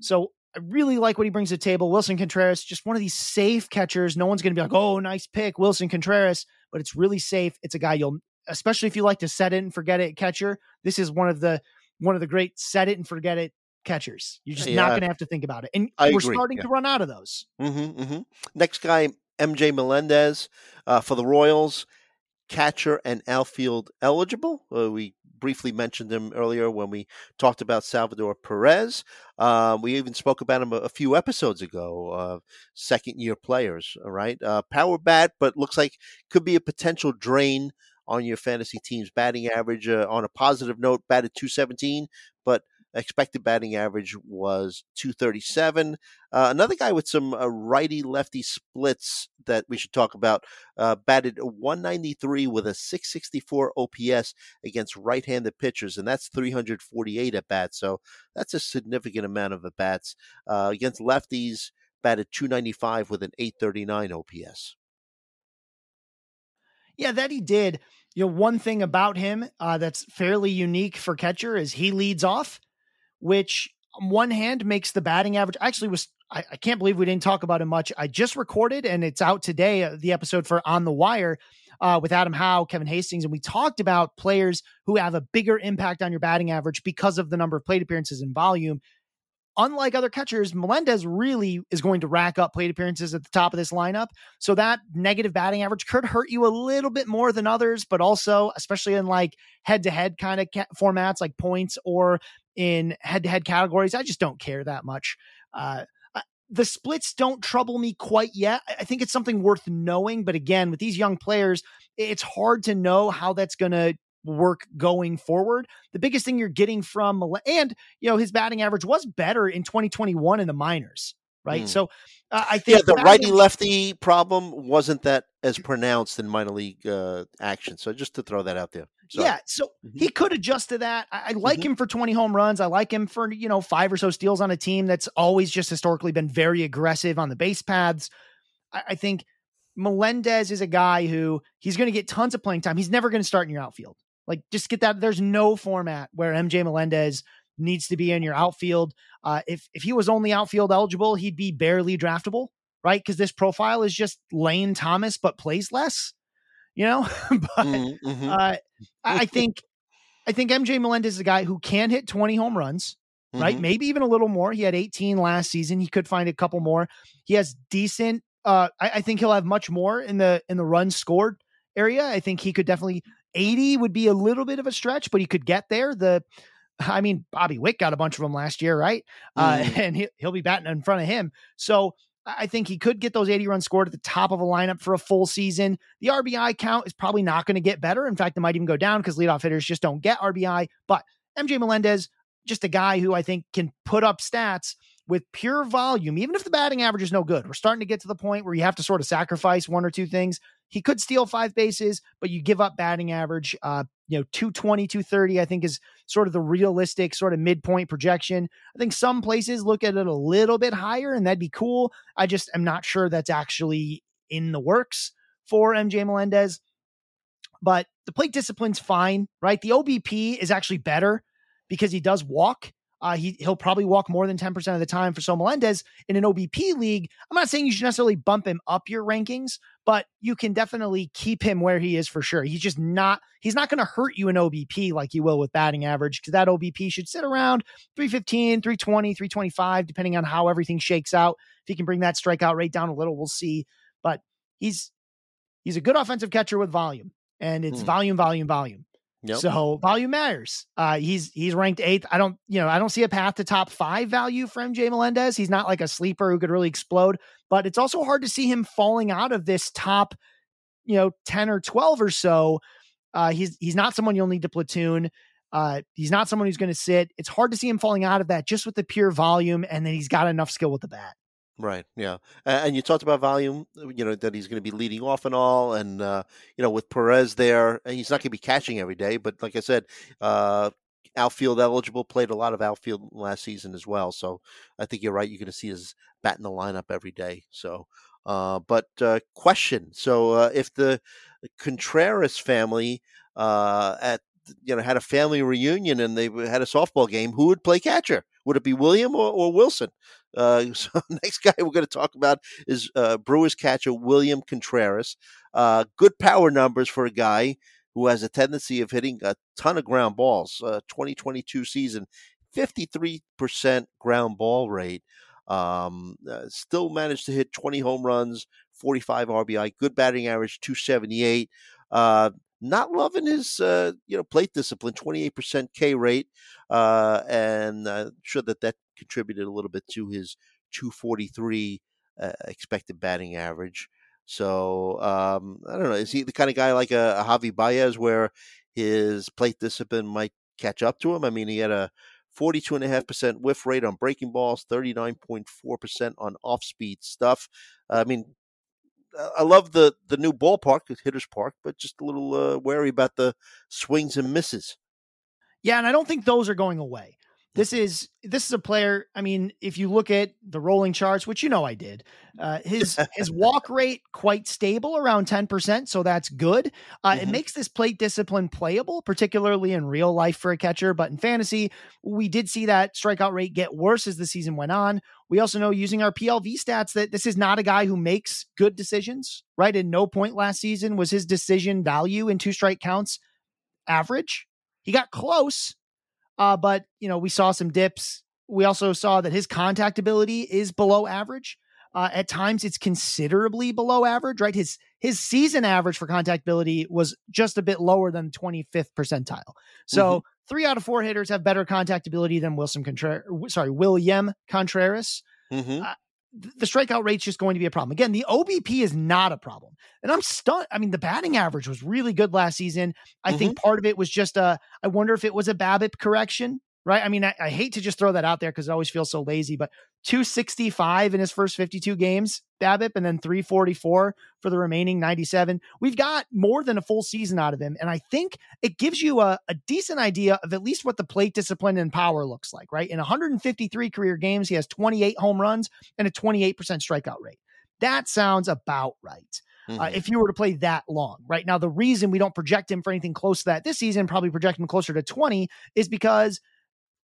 So I really like what he brings to the table. Willson Contreras, just one of these safe catchers. No one's going to be like, oh, nice pick, Willson Contreras, but it's really safe. It's a guy you'll, especially if you like to set it and forget it catcher. This is one of the, one of the great set it and forget it catchers. You're just not going to have to think about it. And I we're agree, starting yeah. to run out of those. Mm-hmm, hmm Next guy, MJ Melendez uh, for the Royals, catcher and outfield eligible. Uh, we briefly mentioned him earlier when we talked about Salvador Perez. Uh, we even spoke about him a, a few episodes ago. Uh, second year players, all right. Uh, power bat, but looks like could be a potential drain on your fantasy team's batting average. Uh, on a positive note, batted 217, but expected batting average was 237. Uh, another guy with some uh, righty lefty splits that we should talk about uh, batted 193 with a 664 OPS against right handed pitchers, and that's 348 at bats. So that's a significant amount of at bats. Uh, against lefties, batted 295 with an 839 OPS. Yeah, that he did. You know, one thing about him uh, that's fairly unique for catcher is he leads off, which on one hand makes the batting average. Actually, was I, I can't believe we didn't talk about it much. I just recorded and it's out today. Uh, the episode for On the Wire uh, with Adam Howe, Kevin Hastings, and we talked about players who have a bigger impact on your batting average because of the number of plate appearances and volume unlike other catchers, Melendez really is going to rack up plate appearances at the top of this lineup. So that negative batting average could hurt you a little bit more than others, but also, especially in like head to head kind of ca- formats like points or in head to head categories, I just don't care that much. Uh, the splits don't trouble me quite yet. I think it's something worth knowing. But again, with these young players, it's hard to know how that's going to work going forward. The biggest thing you're getting from and you know his batting average was better in 2021 in the minors, right? Hmm. So uh, I think Yeah, the righty lefty problem wasn't that as pronounced in minor league uh, action. So just to throw that out there. Sorry. Yeah, so Mhm. he could adjust to that. I, I like Mhm. him for 20 home runs. I like him for, you know, five or so steals on a team that's always just historically been very aggressive on the base paths. I, I think Melendez is a guy who he's going to get tons of playing time. He's never going to start in your outfield, Like just get that. There's no format where MJ Melendez needs to be in your outfield. Uh, if if he was only outfield eligible, he'd be barely draftable, right? Because this profile is just Lane Thomas, but plays less. You know, [laughs] but mm-hmm. mm-hmm. uh, I [laughs] think I think MJ Melendez is a guy who can hit 20 home runs. Mm-hmm. Right, maybe even a little more. He had 18 last season. He could find a couple more. He has decent. Uh, I, I think he'll have much more in the in the runs scored area. I think he could definitely 80 would be a little bit of a stretch, but he could get there. The I mean, Bobby Witt got a bunch of them last year, right? Uh, mm. Uh, and he, he'll be batting in front of him. So I think he could get those 80 runs scored at the top of a lineup for a full season. The RBI count is probably not going to get better. In fact, it might even go down because leadoff hitters just don't get RBI. But MJ Melendez, just a guy who I think can put up stats with pure volume, even if the batting average is no good. We're starting to get to the point where you have to sort of sacrifice one or two things. He could steal five bases, but you give up batting average. Uh, you know, 220, 230, I think is sort of the realistic sort of midpoint projection. I think some places look at it a little bit higher, and that'd be cool. I just am not sure that's actually in the works for MJ Melendez. But the plate discipline's fine, right? The OBP is actually better because he does walk uh, he he'll probably walk more than 10% of the time for So Melendez in an OBP league. I'm not saying you should necessarily bump him up your rankings, but you can definitely keep him where he is for sure. He's just not he's not going to hurt you in OBP like you will with batting average because that OBP should sit around 315, 320, 325 depending on how everything shakes out. If he can bring that strikeout rate down a little, we'll see. But he's he's a good offensive catcher with volume and it's hmm. volume, volume, volume. Yep. So volume matters. Uh, he's he's ranked eighth. I don't you know I don't see a path to top five value for MJ Melendez. He's not like a sleeper who could really explode, but it's also hard to see him falling out of this top, you know, ten or twelve or so. Uh, he's he's not someone you'll need to platoon. Uh, he's not someone who's going to sit. It's hard to see him falling out of that just with the pure volume, and then he's got enough skill with the bat. Right. Yeah. And you talked about volume, you know, that he's going to be leading off and all. And, uh, you know, with Perez there, he's not going to be catching every day. But like I said, uh, outfield eligible, played a lot of outfield last season as well. So I think you're right. You're going to see his bat in the lineup every day. So, uh, but uh, question. So uh, if the Contreras family uh, at you know had a family reunion and they had a softball game, who would play catcher? Would it be William or, or Willson? Uh, [laughs] so next guy we're going to talk about is uh, Brewers catcher William Contreras. Uh, good power numbers for a guy who has a tendency of hitting a ton of ground balls. Uh, 2022 season, 53% ground ball rate. Um, uh, still managed to hit 20 home runs, 45 RBI, good batting average, 278. Uh, not loving his uh, you know plate discipline 28% k rate uh, and i'm sure that that contributed a little bit to his 243 uh, expected batting average so um, i don't know is he the kind of guy like a, a Javy Baez where his plate discipline might catch up to him i mean he had a 42.5% whiff rate on breaking balls 39.4% on off speed stuff i mean I love the the new ballpark, the Hitters Park, but just a little uh, wary about the swings and misses. Yeah, and I don't think those are going away. This is this is a player. I mean, if you look at the rolling charts, which you know I did, uh, his [laughs] his walk rate quite stable around ten percent, so that's good. Uh, mm-hmm. It makes this plate discipline playable, particularly in real life for a catcher. But in fantasy, we did see that strikeout rate get worse as the season went on. We also know using our PLV stats that this is not a guy who makes good decisions. Right, at no point last season was his decision value in two strike counts average. He got close, uh, but you know, we saw some dips. We also saw that his contact ability is below average. Uh, at times, it's considerably below average. Right, his his season average for contact ability was just a bit lower than 25th percentile. So mm-hmm. three out of four hitters have better contact ability than Willson Contreras. Sorry, William Contreras. Mm-hmm. Uh, the strikeout rate's just going to be a problem. Again, the OBP is not a problem. And I'm stunned. I mean, the batting average was really good last season. I mm-hmm. think part of it was just a, I wonder if it was a BABIP correction right? I mean, I, I hate to just throw that out there because it always feels so lazy, but 265 in his first 52 games, BABIP, and then 344 for the remaining 97. We've got more than a full season out of him. And I think it gives you a, a decent idea of at least what the plate discipline and power looks like, right? In 153 career games, he has 28 home runs and a 28% strikeout rate. That sounds about right. mm-hmm. uh, if you were to play that long. Right now, the reason we don't project him for anything close to that this season, probably project him closer to 20, is because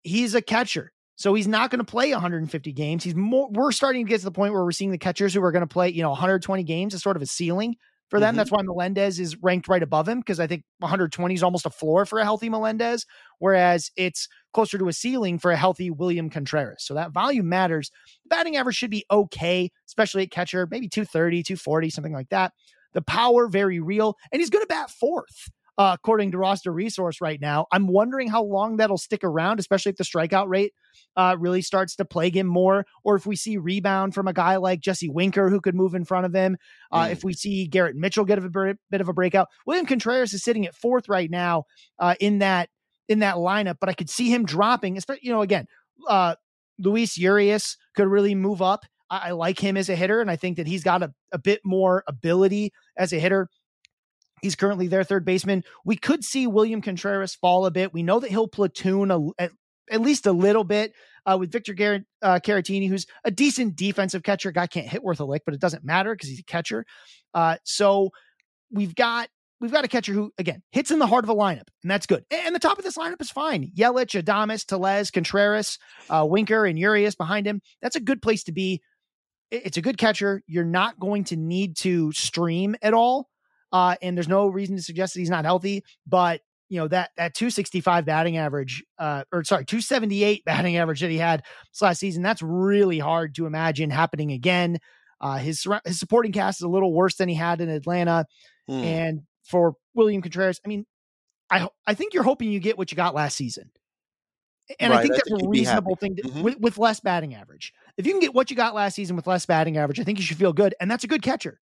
he's a catcher. So he's not going to play 150 games. He's more. We're starting to get to the point where we're seeing the catchers who are going to play, you know, 120 games as sort of a ceiling for them. Mm-hmm. That's why Melendez is ranked right above him because I think 120 is almost a floor for a healthy Melendez, whereas it's closer to a ceiling for a healthy William Contreras. So that volume matters. The batting average should be okay, especially at catcher, maybe 230, 240, something like that. The power, very real. And he's going to bat fourth. Uh, according to roster resource right now. I'm wondering how long that'll stick around, especially if the strikeout rate uh, really starts to plague him more, or if we see rebound from a guy like Jesse Winker who could move in front of him. Uh, mm. If we see Garrett Mitchell get a bit of a breakout, William Contreras is sitting at fourth right now uh, in that in that lineup, but I could see him dropping. You know, again, uh, Luis Urias could really move up. I, I, like him as a hitter, and I think that he's got a, a bit more ability as a hitter. He's currently their third baseman. We could see William Contreras fall a bit. We know that he'll platoon a, at, at least a little bit uh, with Victor Gar- uh, Caratini, who's a decent defensive catcher. Guy can't hit worth a lick, but it doesn't matter because he's a catcher. Uh, so we've got we've got a catcher who, again, hits in the heart of a lineup, and that's good. And the top of this lineup is fine. Yelich, Adames, Tellez, Contreras, uh, Winker, and Urias behind him. That's a good place to be. It's a good catcher. You're not going to need to stream at all. Uh, and there's no reason to suggest that he's not healthy, but you know that that 265 batting average uh or sorry 278 [laughs] batting average that he had last season that's really hard to imagine happening again uh his his supporting cast is a little worse than he had in Atlanta mm. and for William Contreras. I mean, I I think you're hoping you get what you got last season. And right, I think that's a reasonable thing to, mm-hmm. with, with less batting average. If you can get what you got last season with less batting average, I think you should feel good. And that's a good catcher,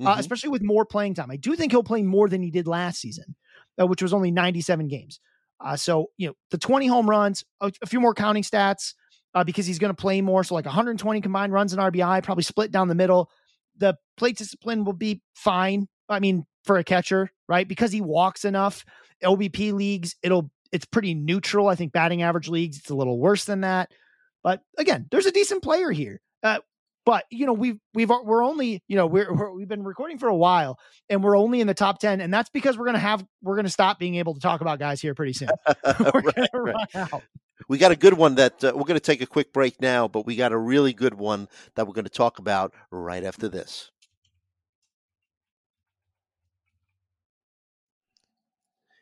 mm-hmm. uh, especially with more playing time. I do think he'll play more than he did last season, uh, which was only 97 games. Uh, so, you know, the 20 home runs, a, a few more counting stats uh, because he's going to play more. So, like 120 combined runs in RBI, probably split down the middle. The plate discipline will be fine. I mean, for a catcher, right? Because he walks enough. OBP leagues, it'll it's pretty neutral. I think batting average leagues, it's a little worse than that. But again, there's a decent player here. Uh, but you know, we've we've we're only you know we're, we have been recording for a while, and we're only in the top ten, and that's because we're gonna have we're gonna stop being able to talk about guys here pretty soon. [laughs] [laughs] right, right. We got a good one that uh, we're going to take a quick break now, but we got a really good one that we're going to talk about right after this.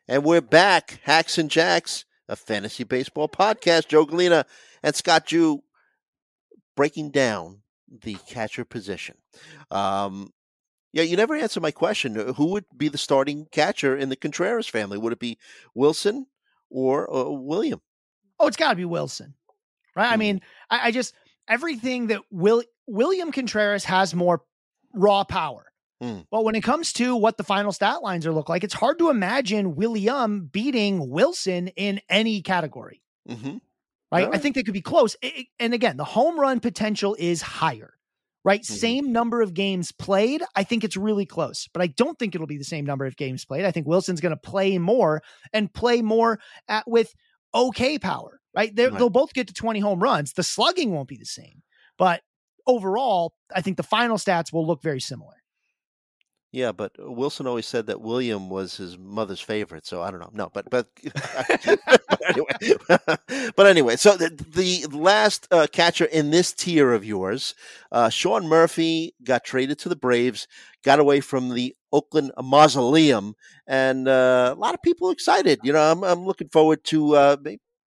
And we're back, Hacks and Jacks, a fantasy baseball podcast. Joe Gallina and Scott Chu breaking down the catcher position. Um, yeah, you never answered my question. Who would be the starting catcher in the Contreras family? Would it be Willson or uh, William? Oh, it's got to be Willson, right? Mm. I hmm. mean, I, I, just everything that Will William Contreras has more raw power. Mm. But when it comes to what the final stat lines are look like, it's hard to imagine William beating Willson in any category. Mm-hmm. Right? I think they could be close. And again, the home run potential is higher. Right? Mm-hmm. Same number of games played. I think it's really close, but I don't think it'll be the same number of games played. I think Willson's going to play more and play more at, with okay power. Right? right? They'll both get to 20 home runs. The slugging won't be the same, but overall, I think the final stats will look very similar. Yeah, but Willson always said that William was his mother's favorite. So I don't know. No, but but [laughs] [laughs] [laughs] anyway, but anyway. So the, the last uh, catcher in this tier of yours, uh, Sean Murphy, got traded to the Braves, got away from the Oakland Mausoleum, and uh, a lot of people excited. You know, I'm I'm looking forward to uh,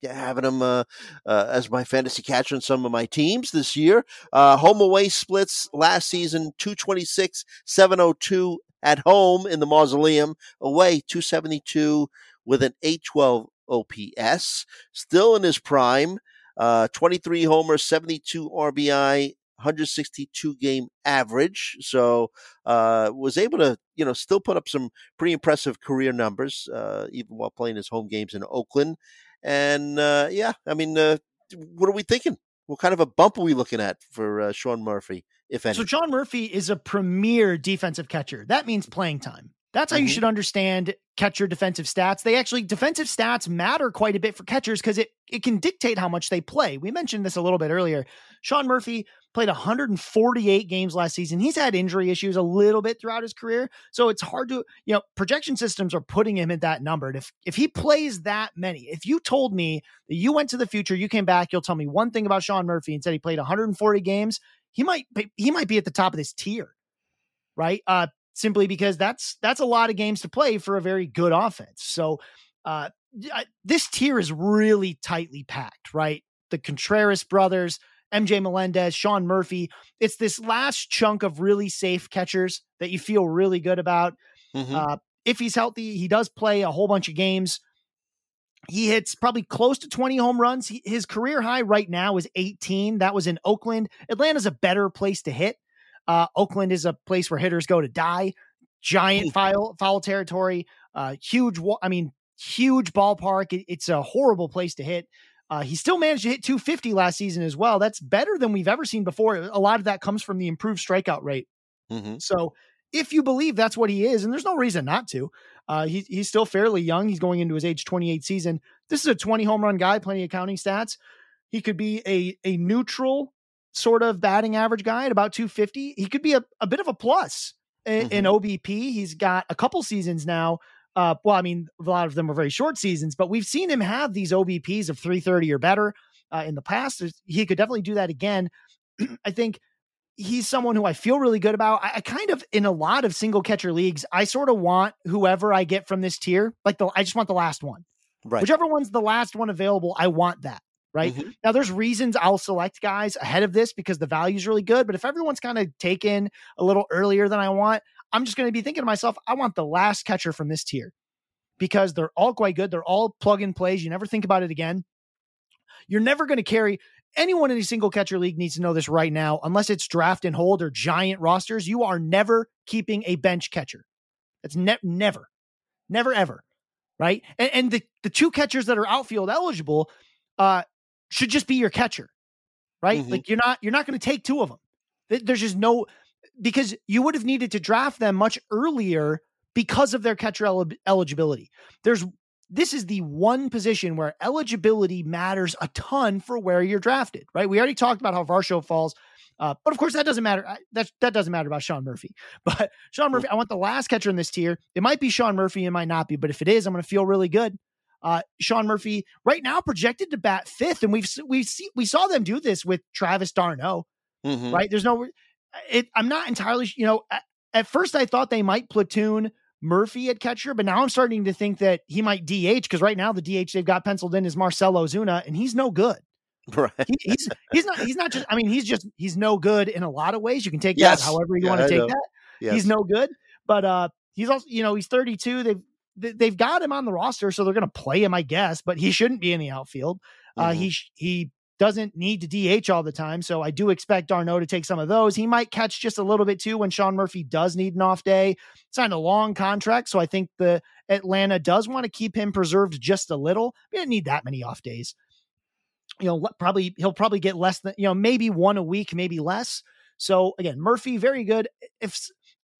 having him uh, uh, as my fantasy catcher in some of my teams this year. Uh, home away splits last season 226, 702 at home in the Mausoleum, away 272 with an 812 OPS. Still in his prime, uh, 23 homers, 72 RBI, 162 game average. So uh, was able to, you know, still put up some pretty impressive career numbers, uh, even while playing his home games in Oakland. And uh, yeah, I mean, uh, what are we thinking? What kind of a bump are we looking at for uh, Sean Murphy, if any? So Sean Murphy is a premier defensive catcher. That means playing time. That's how you Mhm. should understand catcher defensive stats. They actually defensive stats matter quite a bit for catchers because it it can dictate how much they play. We mentioned this a little bit earlier. Sean Murphy played 148 games last season. He's had injury issues a little bit throughout his career, so it's hard to you know projection systems are putting him at that number. And if if he plays that many, if you told me that you went to the future, you came back, you'll tell me one thing about Sean Murphy and said he played 140 games, he might be- he might be at the top of this tier, right? Uh, simply because that's that's a lot of games to play for a very good offense. So uh, this tier is really tightly packed, right? The Contreras brothers, MJ Melendez, Sean Murphy. It's this last chunk of really safe catchers that you feel really good about. Mhm. Uh, if he's healthy, he does play a whole bunch of games. He hits probably close to 20 home runs. He, his career high right now is 18. That was in Oakland. Atlanta's a better place to hit. Uh, Oakland is a place where hitters go to die. Giant foul, foul territory. Uh, huge. wa- I mean, huge ballpark. It- it's a horrible place to hit. Uh, he still managed to hit 250 last season as well. That's better than we've ever seen before. A lot of that comes from the improved strikeout rate. Mhm. So if you believe that's what he is, and there's no reason not to, uh, he, he's still fairly young. He's going into his age 28 season. This is a 20 home run guy, plenty of counting stats. He could be a, a neutral sort of batting average guy at about 250. He could be a, a bit of a plus in, in OBP. He's got a couple seasons now. Uh, well, I mean, a lot of them are very short seasons, but we've seen him have these OBPs of 330 or better uh, in the past. There's- He could definitely do that again. [clears throat] I think he's someone who I feel really good about. I, I kind of, in a lot of single catcher leagues, I sort of want whoever I get from this tier, like the, I just want the last one. Right. Whichever one's the last one available, I want that. Right. Mhm. Now, there's reasons I'll select guys ahead of this because the value is really good. But if everyone's kind of taken a little earlier than I want, I'm just going to be thinking to myself, I want the last catcher from this tier because they're all quite good. They're all plug and plays. You never think about it again. You're never going to carry anyone in a single catcher league needs to know this right now, unless it's draft and hold or giant rosters. You are never keeping a bench catcher. That's ne- never, never, ever. Right. And, and the, the two catchers that are outfield eligible uh, should just be your catcher. Right. Mhm. Like you're not, you're not going to take two of them. There's just no, because you would have needed to draft them much earlier because of their catcher el- eligibility. There's this is the one position where eligibility matters a ton for where you're drafted, right? We already talked about how Varsho falls, uh, but of course that doesn't matter. I- That that doesn't matter about Sean Murphy. [laughs] But Sean Murphy, I want the last catcher in this tier. It might be Sean Murphy, it might not be, but if it is, I'm going to feel really good. Uh, Sean Murphy right now projected to bat fifth, and we've we see we saw them do this with Travis d'Arnaud Mhm. right? There's no, it. I'm not entirely, you know. At, at first, I thought they might platoon Murphy at catcher, but now I'm starting to think that he might DH because right now the DH they've got penciled in is Marcell Ozuna, and he's no good. [laughs] Right. He, he's he's not he's not just. I mean, he's just he's no good in a lot of ways. You can take Yes. that however you Yeah, want to take know. that. Yes. He's no good, but uh, he's also you know he's 32. They've they- they've got him on the roster, so they're going to play him, I guess. But he shouldn't be in the outfield. Uh, Mhm. he he doesn't need to DH all the time, so I do expect d'Arnaud to take some of those. He might catch just a little bit too when Sean Murphy does need an off day. Signed a long contract, so I think the Atlanta does want to keep him preserved just a little. We didn't need that many off days. You know, probably he'll probably get less than you know maybe one a week, maybe less. So again, Murphy very good. If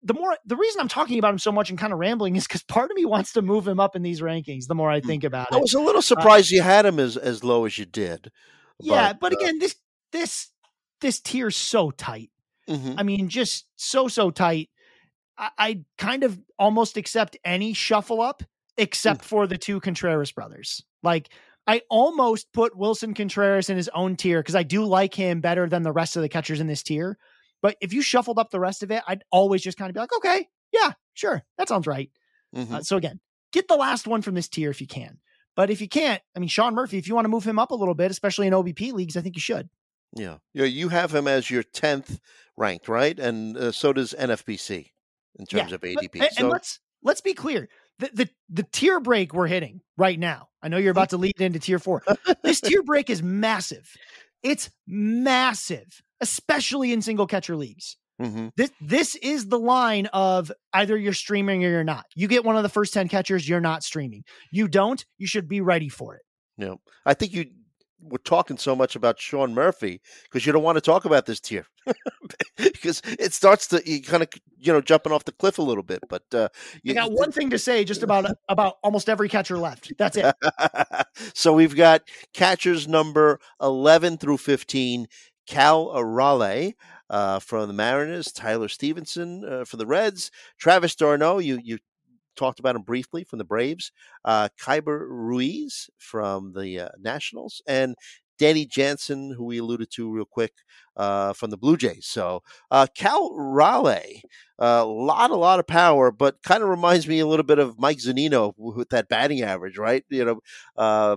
the more the reason I'm talking about him so much and kind of rambling is because part of me wants to move him up in these rankings. The more I think about it, I was a little surprised you had him as as low as you did. yeah. But uh, again, this this this tier's so tight. mhm. I mean, just so so tight. I, I kind of almost accept any shuffle up except for the two Contreras brothers. Like I almost put Willson Contreras in his own tier because I do like him better than the rest of the catchers in this tier. But if you shuffled up the rest of it, I'd always just kind of be like, okay, yeah, sure, that sounds right. Mhm. Uh, so again, get the last one from this tier if you can. But if you can't, I mean, Sean Murphy, if you want to move him up a little bit, especially in OBP leagues, I think you should. Yeah, yeah. You have him as your tenth ranked, right? And uh, so does NFBC in terms of But- ADP. and, and so let's let's be clear. The, the the tier break we're hitting right now. I know you're about to lead into tier four. this tier break is massive. It's massive, especially in single catcher leagues. Mhm. This this is the line of either you're streaming or you're not. You get one of the first 10 catchers, you're not streaming. You don't, you should be ready for it. Yeah, I think you we're talking so much about Sean Murphy because you don't want to talk about this tier [laughs] because it starts to you kind of you know jumping off the cliff a little bit. But uh, you, I got one thing to say just about about almost every catcher left. That's it. [laughs] so we've got catchers number eleven through fifteen. Cal Raleigh, uh, from the Mariners, Tyler Stephenson uh, for the Reds, Travis d'Arnaud. You you talked about him briefly from the Braves, uh, Keibert Ruiz from the uh, Nationals, and Danny Jansen, who we alluded to real quick uh, from the Blue Jays. So uh, Cal Raleigh, a uh, lot, a lot of power, but kind of reminds me a little bit of Mike Zunino with that batting average, right? You know, uh,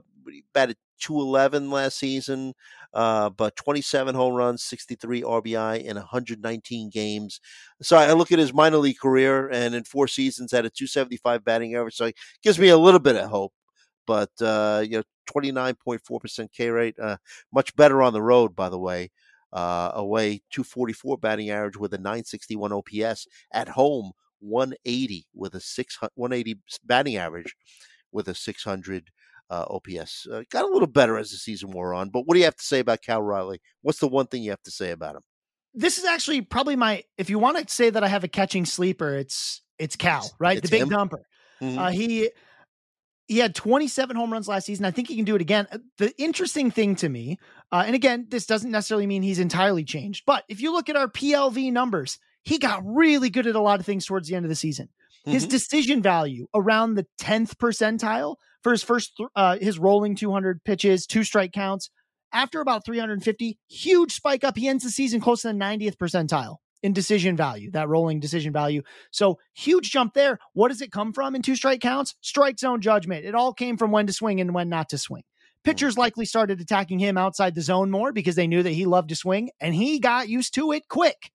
batted 211 last season, uh, but 27 home runs, 63 RBI in 119 games. So I look at his minor league career, and in four seasons had a 275 batting average. So it gives me a little bit of hope. But uh, you know, 29.4% K rate, uh, much better on the road, by the way. Uh, away 244 batting average with a 961 OPS at home 180 with a 6 180 batting average with a 600 uh, OPS. Uh, got a little better as the season wore on. But what do you have to say about Cal Raleigh? What's the one thing you have to say about him? This is actually probably my. If you want to say that I have a catching sleeper, it's it's Cal, right? It's the big him? dumper. Mhm. Uh, he he had 27 home runs last season. I think he can do it again. Uh, The interesting thing to me, uh, and again, this doesn't necessarily mean he's entirely changed, but if you look at our PLV numbers, he got really good at a lot of things towards the end of the season. His Mhm. decision value around the 10th percentile for his first, uh, his rolling 200 pitches, two strike counts. After about 350, huge spike up. He ends the season close to the 90th percentile in decision value, that rolling decision value. So huge jump there. What does it come from in two strike counts? Strike zone judgment. It all came from when to swing and when not to swing. Pitchers likely started attacking him outside the zone more because they knew that he loved to swing and he got used to it quick.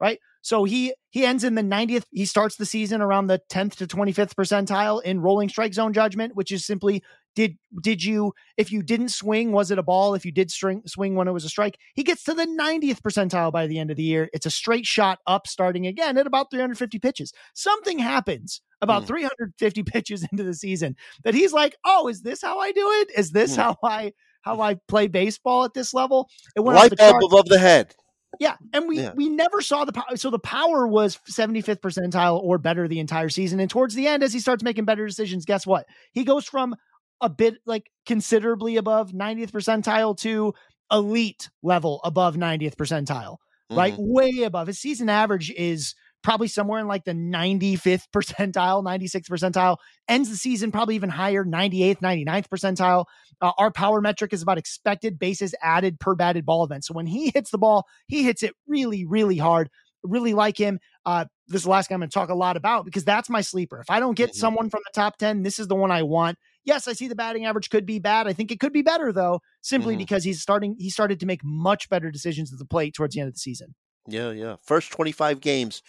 Right. So he he ends in the 90th. He starts the season around the 10th to 25th percentile in rolling strike zone judgment, which is simply did did you if you didn't swing was it a ball if you did string, swing when it was a strike he gets to the 90th percentile by the end of the year it's a straight shot up starting again at about 350 pitches something happens about Hmm. 350 pitches into the season that he's like oh is this how i do it is this Hmm. how i how i play baseball at this level it went Light bulb above the head. Yeah, and we Yeah. we never saw the power. So the power was 75th percentile or better the entire season. And towards the end, as he starts making better decisions, guess what? He goes from a bit like considerably above 90th percentile to elite level above 90th percentile, right? Mhm. Way above. His season average is probably somewhere in like the 95th percentile, 96th percentile. Ends the season probably even higher, 98th, 99th percentile. Uh, our power metric is about expected bases added per batted ball event. So when he hits the ball, he hits it really, really hard. Really like him. Uh, this is the last guy I'm going to talk a lot about because that's my sleeper. If I don't get Mhm. someone from the top 10, this is the one I want. Yes, I see the batting average could be bad. I think it could be better though, simply Mhm. because he's starting, he started to make much better decisions at the plate towards the end of the season. Yeah, yeah. First 25 games,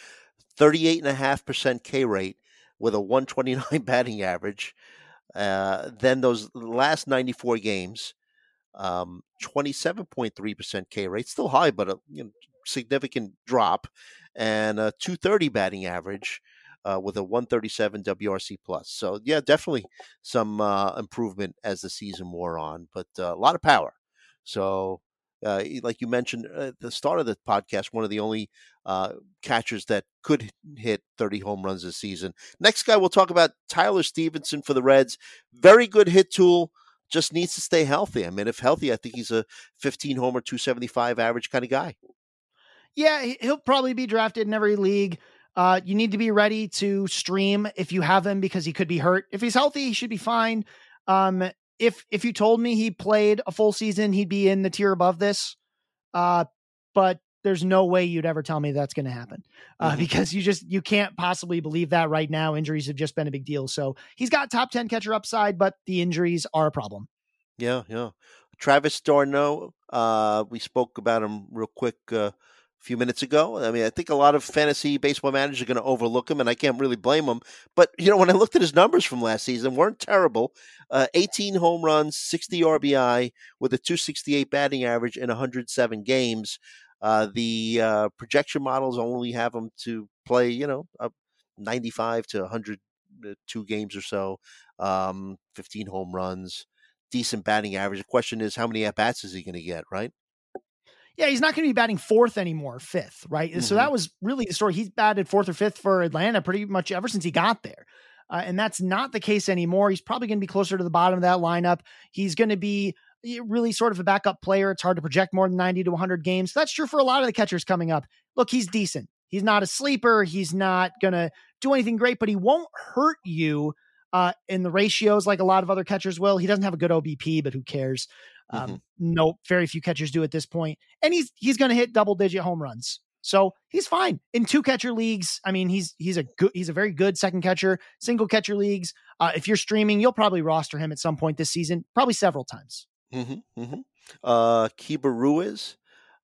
38.5% K rate with a 129 [laughs] batting average. Uh, then those last 94 games, um, 27.3% K rate, still high, but a you know, significant drop, and a 230 batting average uh, with a 137 WRC plus. So yeah, definitely some uh, improvement as the season wore on, but uh, a lot of power. So uh, like you mentioned at the start of the podcast, one of the only uh, catchers that could hit 30 home runs this season. Next guy we'll talk about Tyler Stephenson for the Reds. Very good hit tool. Just needs to stay healthy. I mean, if healthy, I think he's a 15 homer, 275 average kind of guy. Yeah, he- he'll probably be drafted in every league. Uh, you need to be ready to stream if you have him because he could be hurt. If he's healthy, he should be fine. Um, if if you told me he played a full season, he'd be in the tier above this. Uh, but there's no way you'd ever tell me that's going to happen uh, Mhm. because you just you can't possibly believe that right now. Injuries have just been a big deal. So he's got top ten catcher upside, but the injuries are a problem. Yeah, yeah. Travis d'Arnaud, uh, we spoke about him real quick uh, a few minutes ago. I mean, I think a lot of fantasy baseball managers are going to overlook him, and I can't really blame him. But, you know, when I looked at his numbers from last season, weren't terrible. Uh, 18 home runs, 60 RBI with a 268 batting average in 107 games. Uh, the uh, projection models only have him to play, you know, up 95 to 102 games or so, um, 15 home runs. decent batting average. The question is, how many at bats is he going to get? Right? Yeah, he's not going to be batting fourth anymore, fifth, right? Mm-hmm. So that was really the story. He's batted fourth or fifth for Atlanta pretty much ever since he got there. Uh, and that's not the case anymore. He's probably going to be closer to the bottom of that lineup. He's going to be really sort of a backup player. It's hard to project more than 90 to 100 games. That's true for a lot of the catchers coming up. Look, he's decent. He's not a sleeper. He's not going to do anything great, but he won't hurt you uh, in the ratios like a lot of other catchers will. He doesn't have a good OBP, but who cares? Um, mm-hmm. No, very few catchers do at this point, and he's he's going to hit double digit home runs. So he's fine in two catcher leagues. I mean, he's he's a good he's a very good second catcher. Single catcher leagues. Uh, if you're streaming, you'll probably roster him at some point this season, probably several times. Mm-hmm, mm-hmm. Uh, Keibert Ruiz,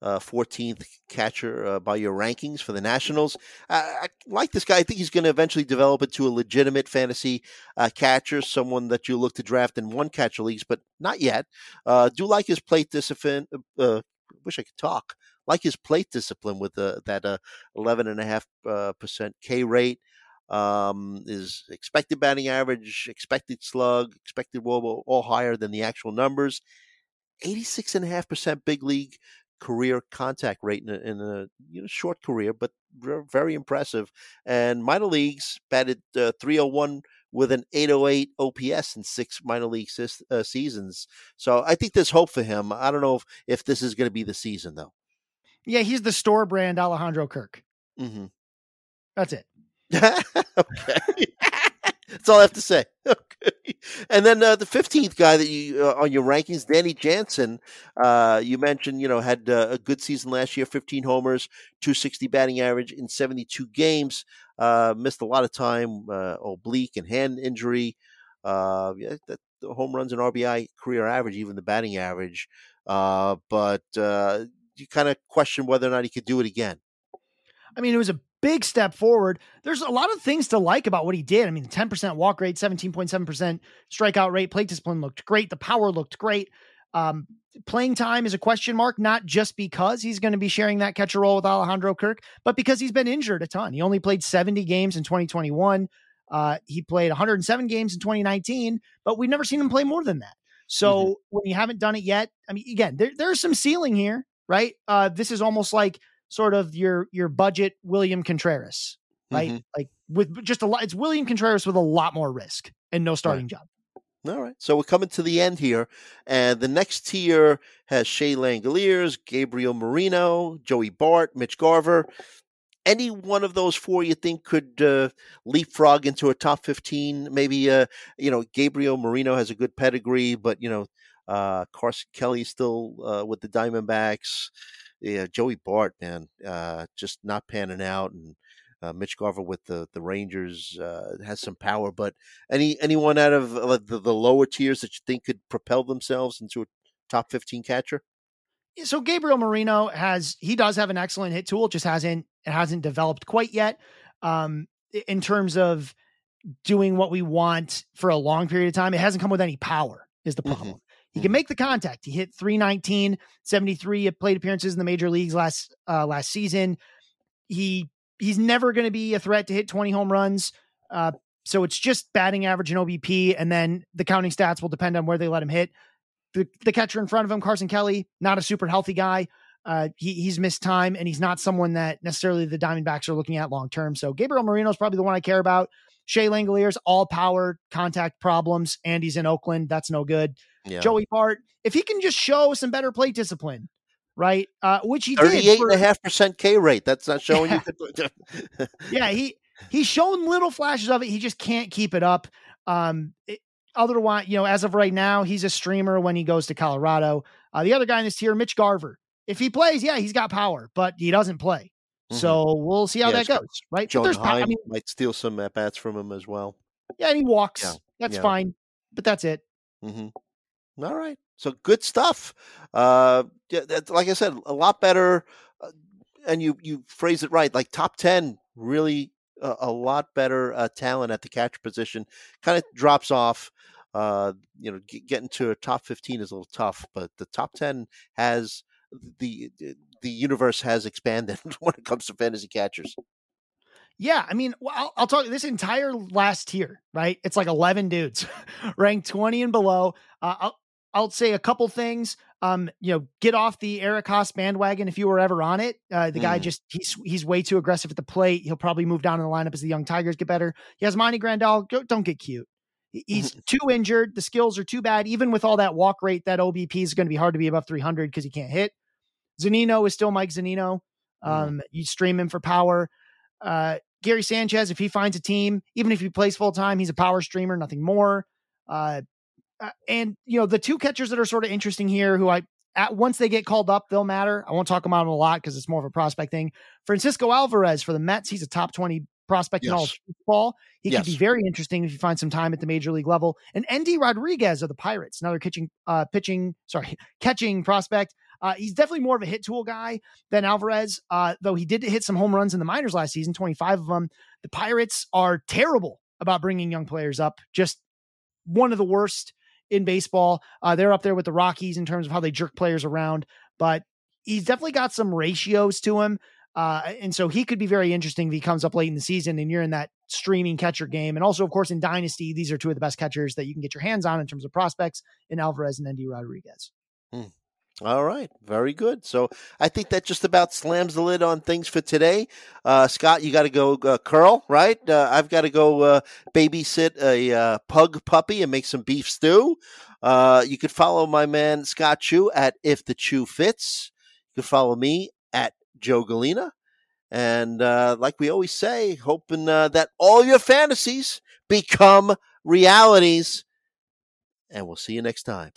uh, 14th catcher uh, by your rankings for the Nationals. I, I like this guy. I think he's going to eventually develop into a legitimate fantasy uh, catcher, someone that you look to draft in one catcher leagues, but not yet. Uh, do like his plate discipline. Uh, wish I could talk. Like his plate discipline with that uh, 11.5% K rate. Um, is expected batting average, expected slug, expected wOBA all higher than the actual numbers. 86.5% big league career contact rate in a, in a you know, short career, but very impressive. And minor leagues batted uh, 301 with an 808 OPS in six minor league uh, seasons. So I think there's hope for him. I don't know if, if this is going to be the season, though. Yeah, he's the store brand Alejandro Kirk. Mm-hmm. That's it. [laughs] okay. That's all I have to say. [laughs] Okay. And then uh, the 15th guy that you uh, on your rankings, Danny Jansen, uh, you mentioned, you know, had uh, a good season last year 15 homers, 260 batting average in 72 games. Uh, missed a lot of time, uh, oblique and hand injury. yeah, the home runs and RBI career average, even the batting average. but you kind of question whether or not he could do it again. I mean, it was a big step forward. There's a lot of things to like about what he did. I mean, 10% walk rate, 17.7% strikeout rate, plate discipline looked great. The power looked great. Um, playing time is a question mark, not just because he's going to be sharing that catcher role with Alejandro Kirk, but because he's been injured a ton. He only played 70 games in 2021. Uh, he played 107 games in 2019, but we've never seen him play more than that. So mm-hmm. when you haven't done it yet, I mean, again, there, there's some ceiling here, right? Uh, this is almost like sort of your your budget William Contreras, right? Mm-hmm. Like with just a lot, it's William Contreras with a lot more risk and no starting right. job. All right. So we're coming to the end here. And the next tier has Shea Langeliers, Gabriel Moreno, Joey Bart, Mitch Garver. Any one of those four you think could uh, leapfrog into a top 15? Maybe, uh, you know, Gabriel Moreno has a good pedigree, but, you know, uh, Carson Kelly still uh, with the Diamondbacks yeah, Joey Bart, man, uh, just not panning out, and uh, Mitch Garver with the the Rangers uh, has some power. But any anyone out of the, the lower tiers that you think could propel themselves into a top fifteen catcher? So Gabriel Moreno has he does have an excellent hit tool, just hasn't it hasn't developed quite yet. Um, in terms of doing what we want for a long period of time, it hasn't come with any power. Is the mm-hmm. problem? Mm-hmm. He can make the contact. He hit 319, 73 plate appearances in the major leagues last uh, last season. He he's never going to be a threat to hit 20 home runs. Uh, so it's just batting average and OBP, and then the counting stats will depend on where they let him hit. The, the catcher in front of him, Carson Kelly, not a super healthy guy. Uh, he, he's missed time, and he's not someone that necessarily the Diamondbacks are looking at long term. So Gabriel Moreno is probably the one I care about. Shea Langeliers, all power contact problems, and he's in Oakland. That's no good. Yeah. Joey Bart, if he can just show some better plate discipline, right? Uh, which he 38 and a half percent K rate. That's not [laughs] showing yeah. you. yeah, [laughs] he he's shown little flashes of it. He just can't keep it up. Um, it, otherwise, you know, as of right now, he's a streamer when he goes to Colorado. Uh, the other guy in this tier, Mitch Garver. If he plays, yeah, he's got power, but he doesn't play. Mm-hmm. So we'll see how yeah, that goes, right? John there's, I mean, might steal some at bats from him as well. Yeah, and he walks. Yeah. That's fine, but that's it. Mm-hmm. All right. So good stuff. Uh, like I said, a lot better. Uh, and you you phrase it right, like top ten, really uh, a lot better uh, talent at the catcher position. Kind of drops off. Uh, you know, getting to a top fifteen is a little tough, but the top ten has the the universe has expanded [laughs] when it comes to fantasy catchers. Yeah, I mean, I'll, I'll, talk this entire last tier, right? It's like 11 dudes [laughs] ranked 20 and below. Uh, I'll say a couple things. Um, you know, get off the Eric Haase bandwagon if you were ever on it. Uh, the mm. guy just he's he's way too aggressive at the plate. He'll probably move down in the lineup as the young Tigers get better. He has Yasmani Grandal, go, don't get cute. He's mm-hmm. [laughs] too injured. The skills are too bad. Even with all that walk rate, that OBP is going to be hard to be above 300 because he can't hit. Zunino is still Mike Zunino. Mm-hmm. Um, mm. You stream him for power. Uh, Gary Sanchez, if he finds a team, even if he plays full time, he's a power streamer, nothing more. Uh, and you know the two catchers that are sort of interesting here, who I at once they get called up, they'll matter. I won't talk about them a lot because it's more of a prospect thing. Francisco Alvarez for the Mets, he's a top twenty prospect yes. in all of baseball. He yes. could be very interesting if you find some time at the major league level. And Endy Rodriguez of the Pirates, another pitching, uh, pitching, sorry, [laughs] catching prospect. Uh, he's definitely more of a hit tool guy than Alvarez, uh, though he did hit some home runs in the minors last season, 25 of them. The Pirates are terrible about bringing young players up, just one of the worst in baseball. Uh, they're up there with the Rockies in terms of how they jerk players around, but he's definitely got some ratios to him. Uh, and so he could be very interesting if he comes up late in the season and you're in that streaming catcher game. And also, of course, in Dynasty, these are two of the best catchers that you can get your hands on in terms of prospects in Alvarez and Endy Rodriguez. Hmm. All right, very good. So I think that just about slams the lid on things for today. Uh, Scott, you got to go uh, curl, right? Uh, I've got to go uh, babysit a uh, pug puppy and make some beef stew. Uh, you could follow my man Scott Chu at If the Chu Fits. You can follow me at Joe Gallina. And like we always say, hoping that all your fantasies become realities. And we'll see you next time.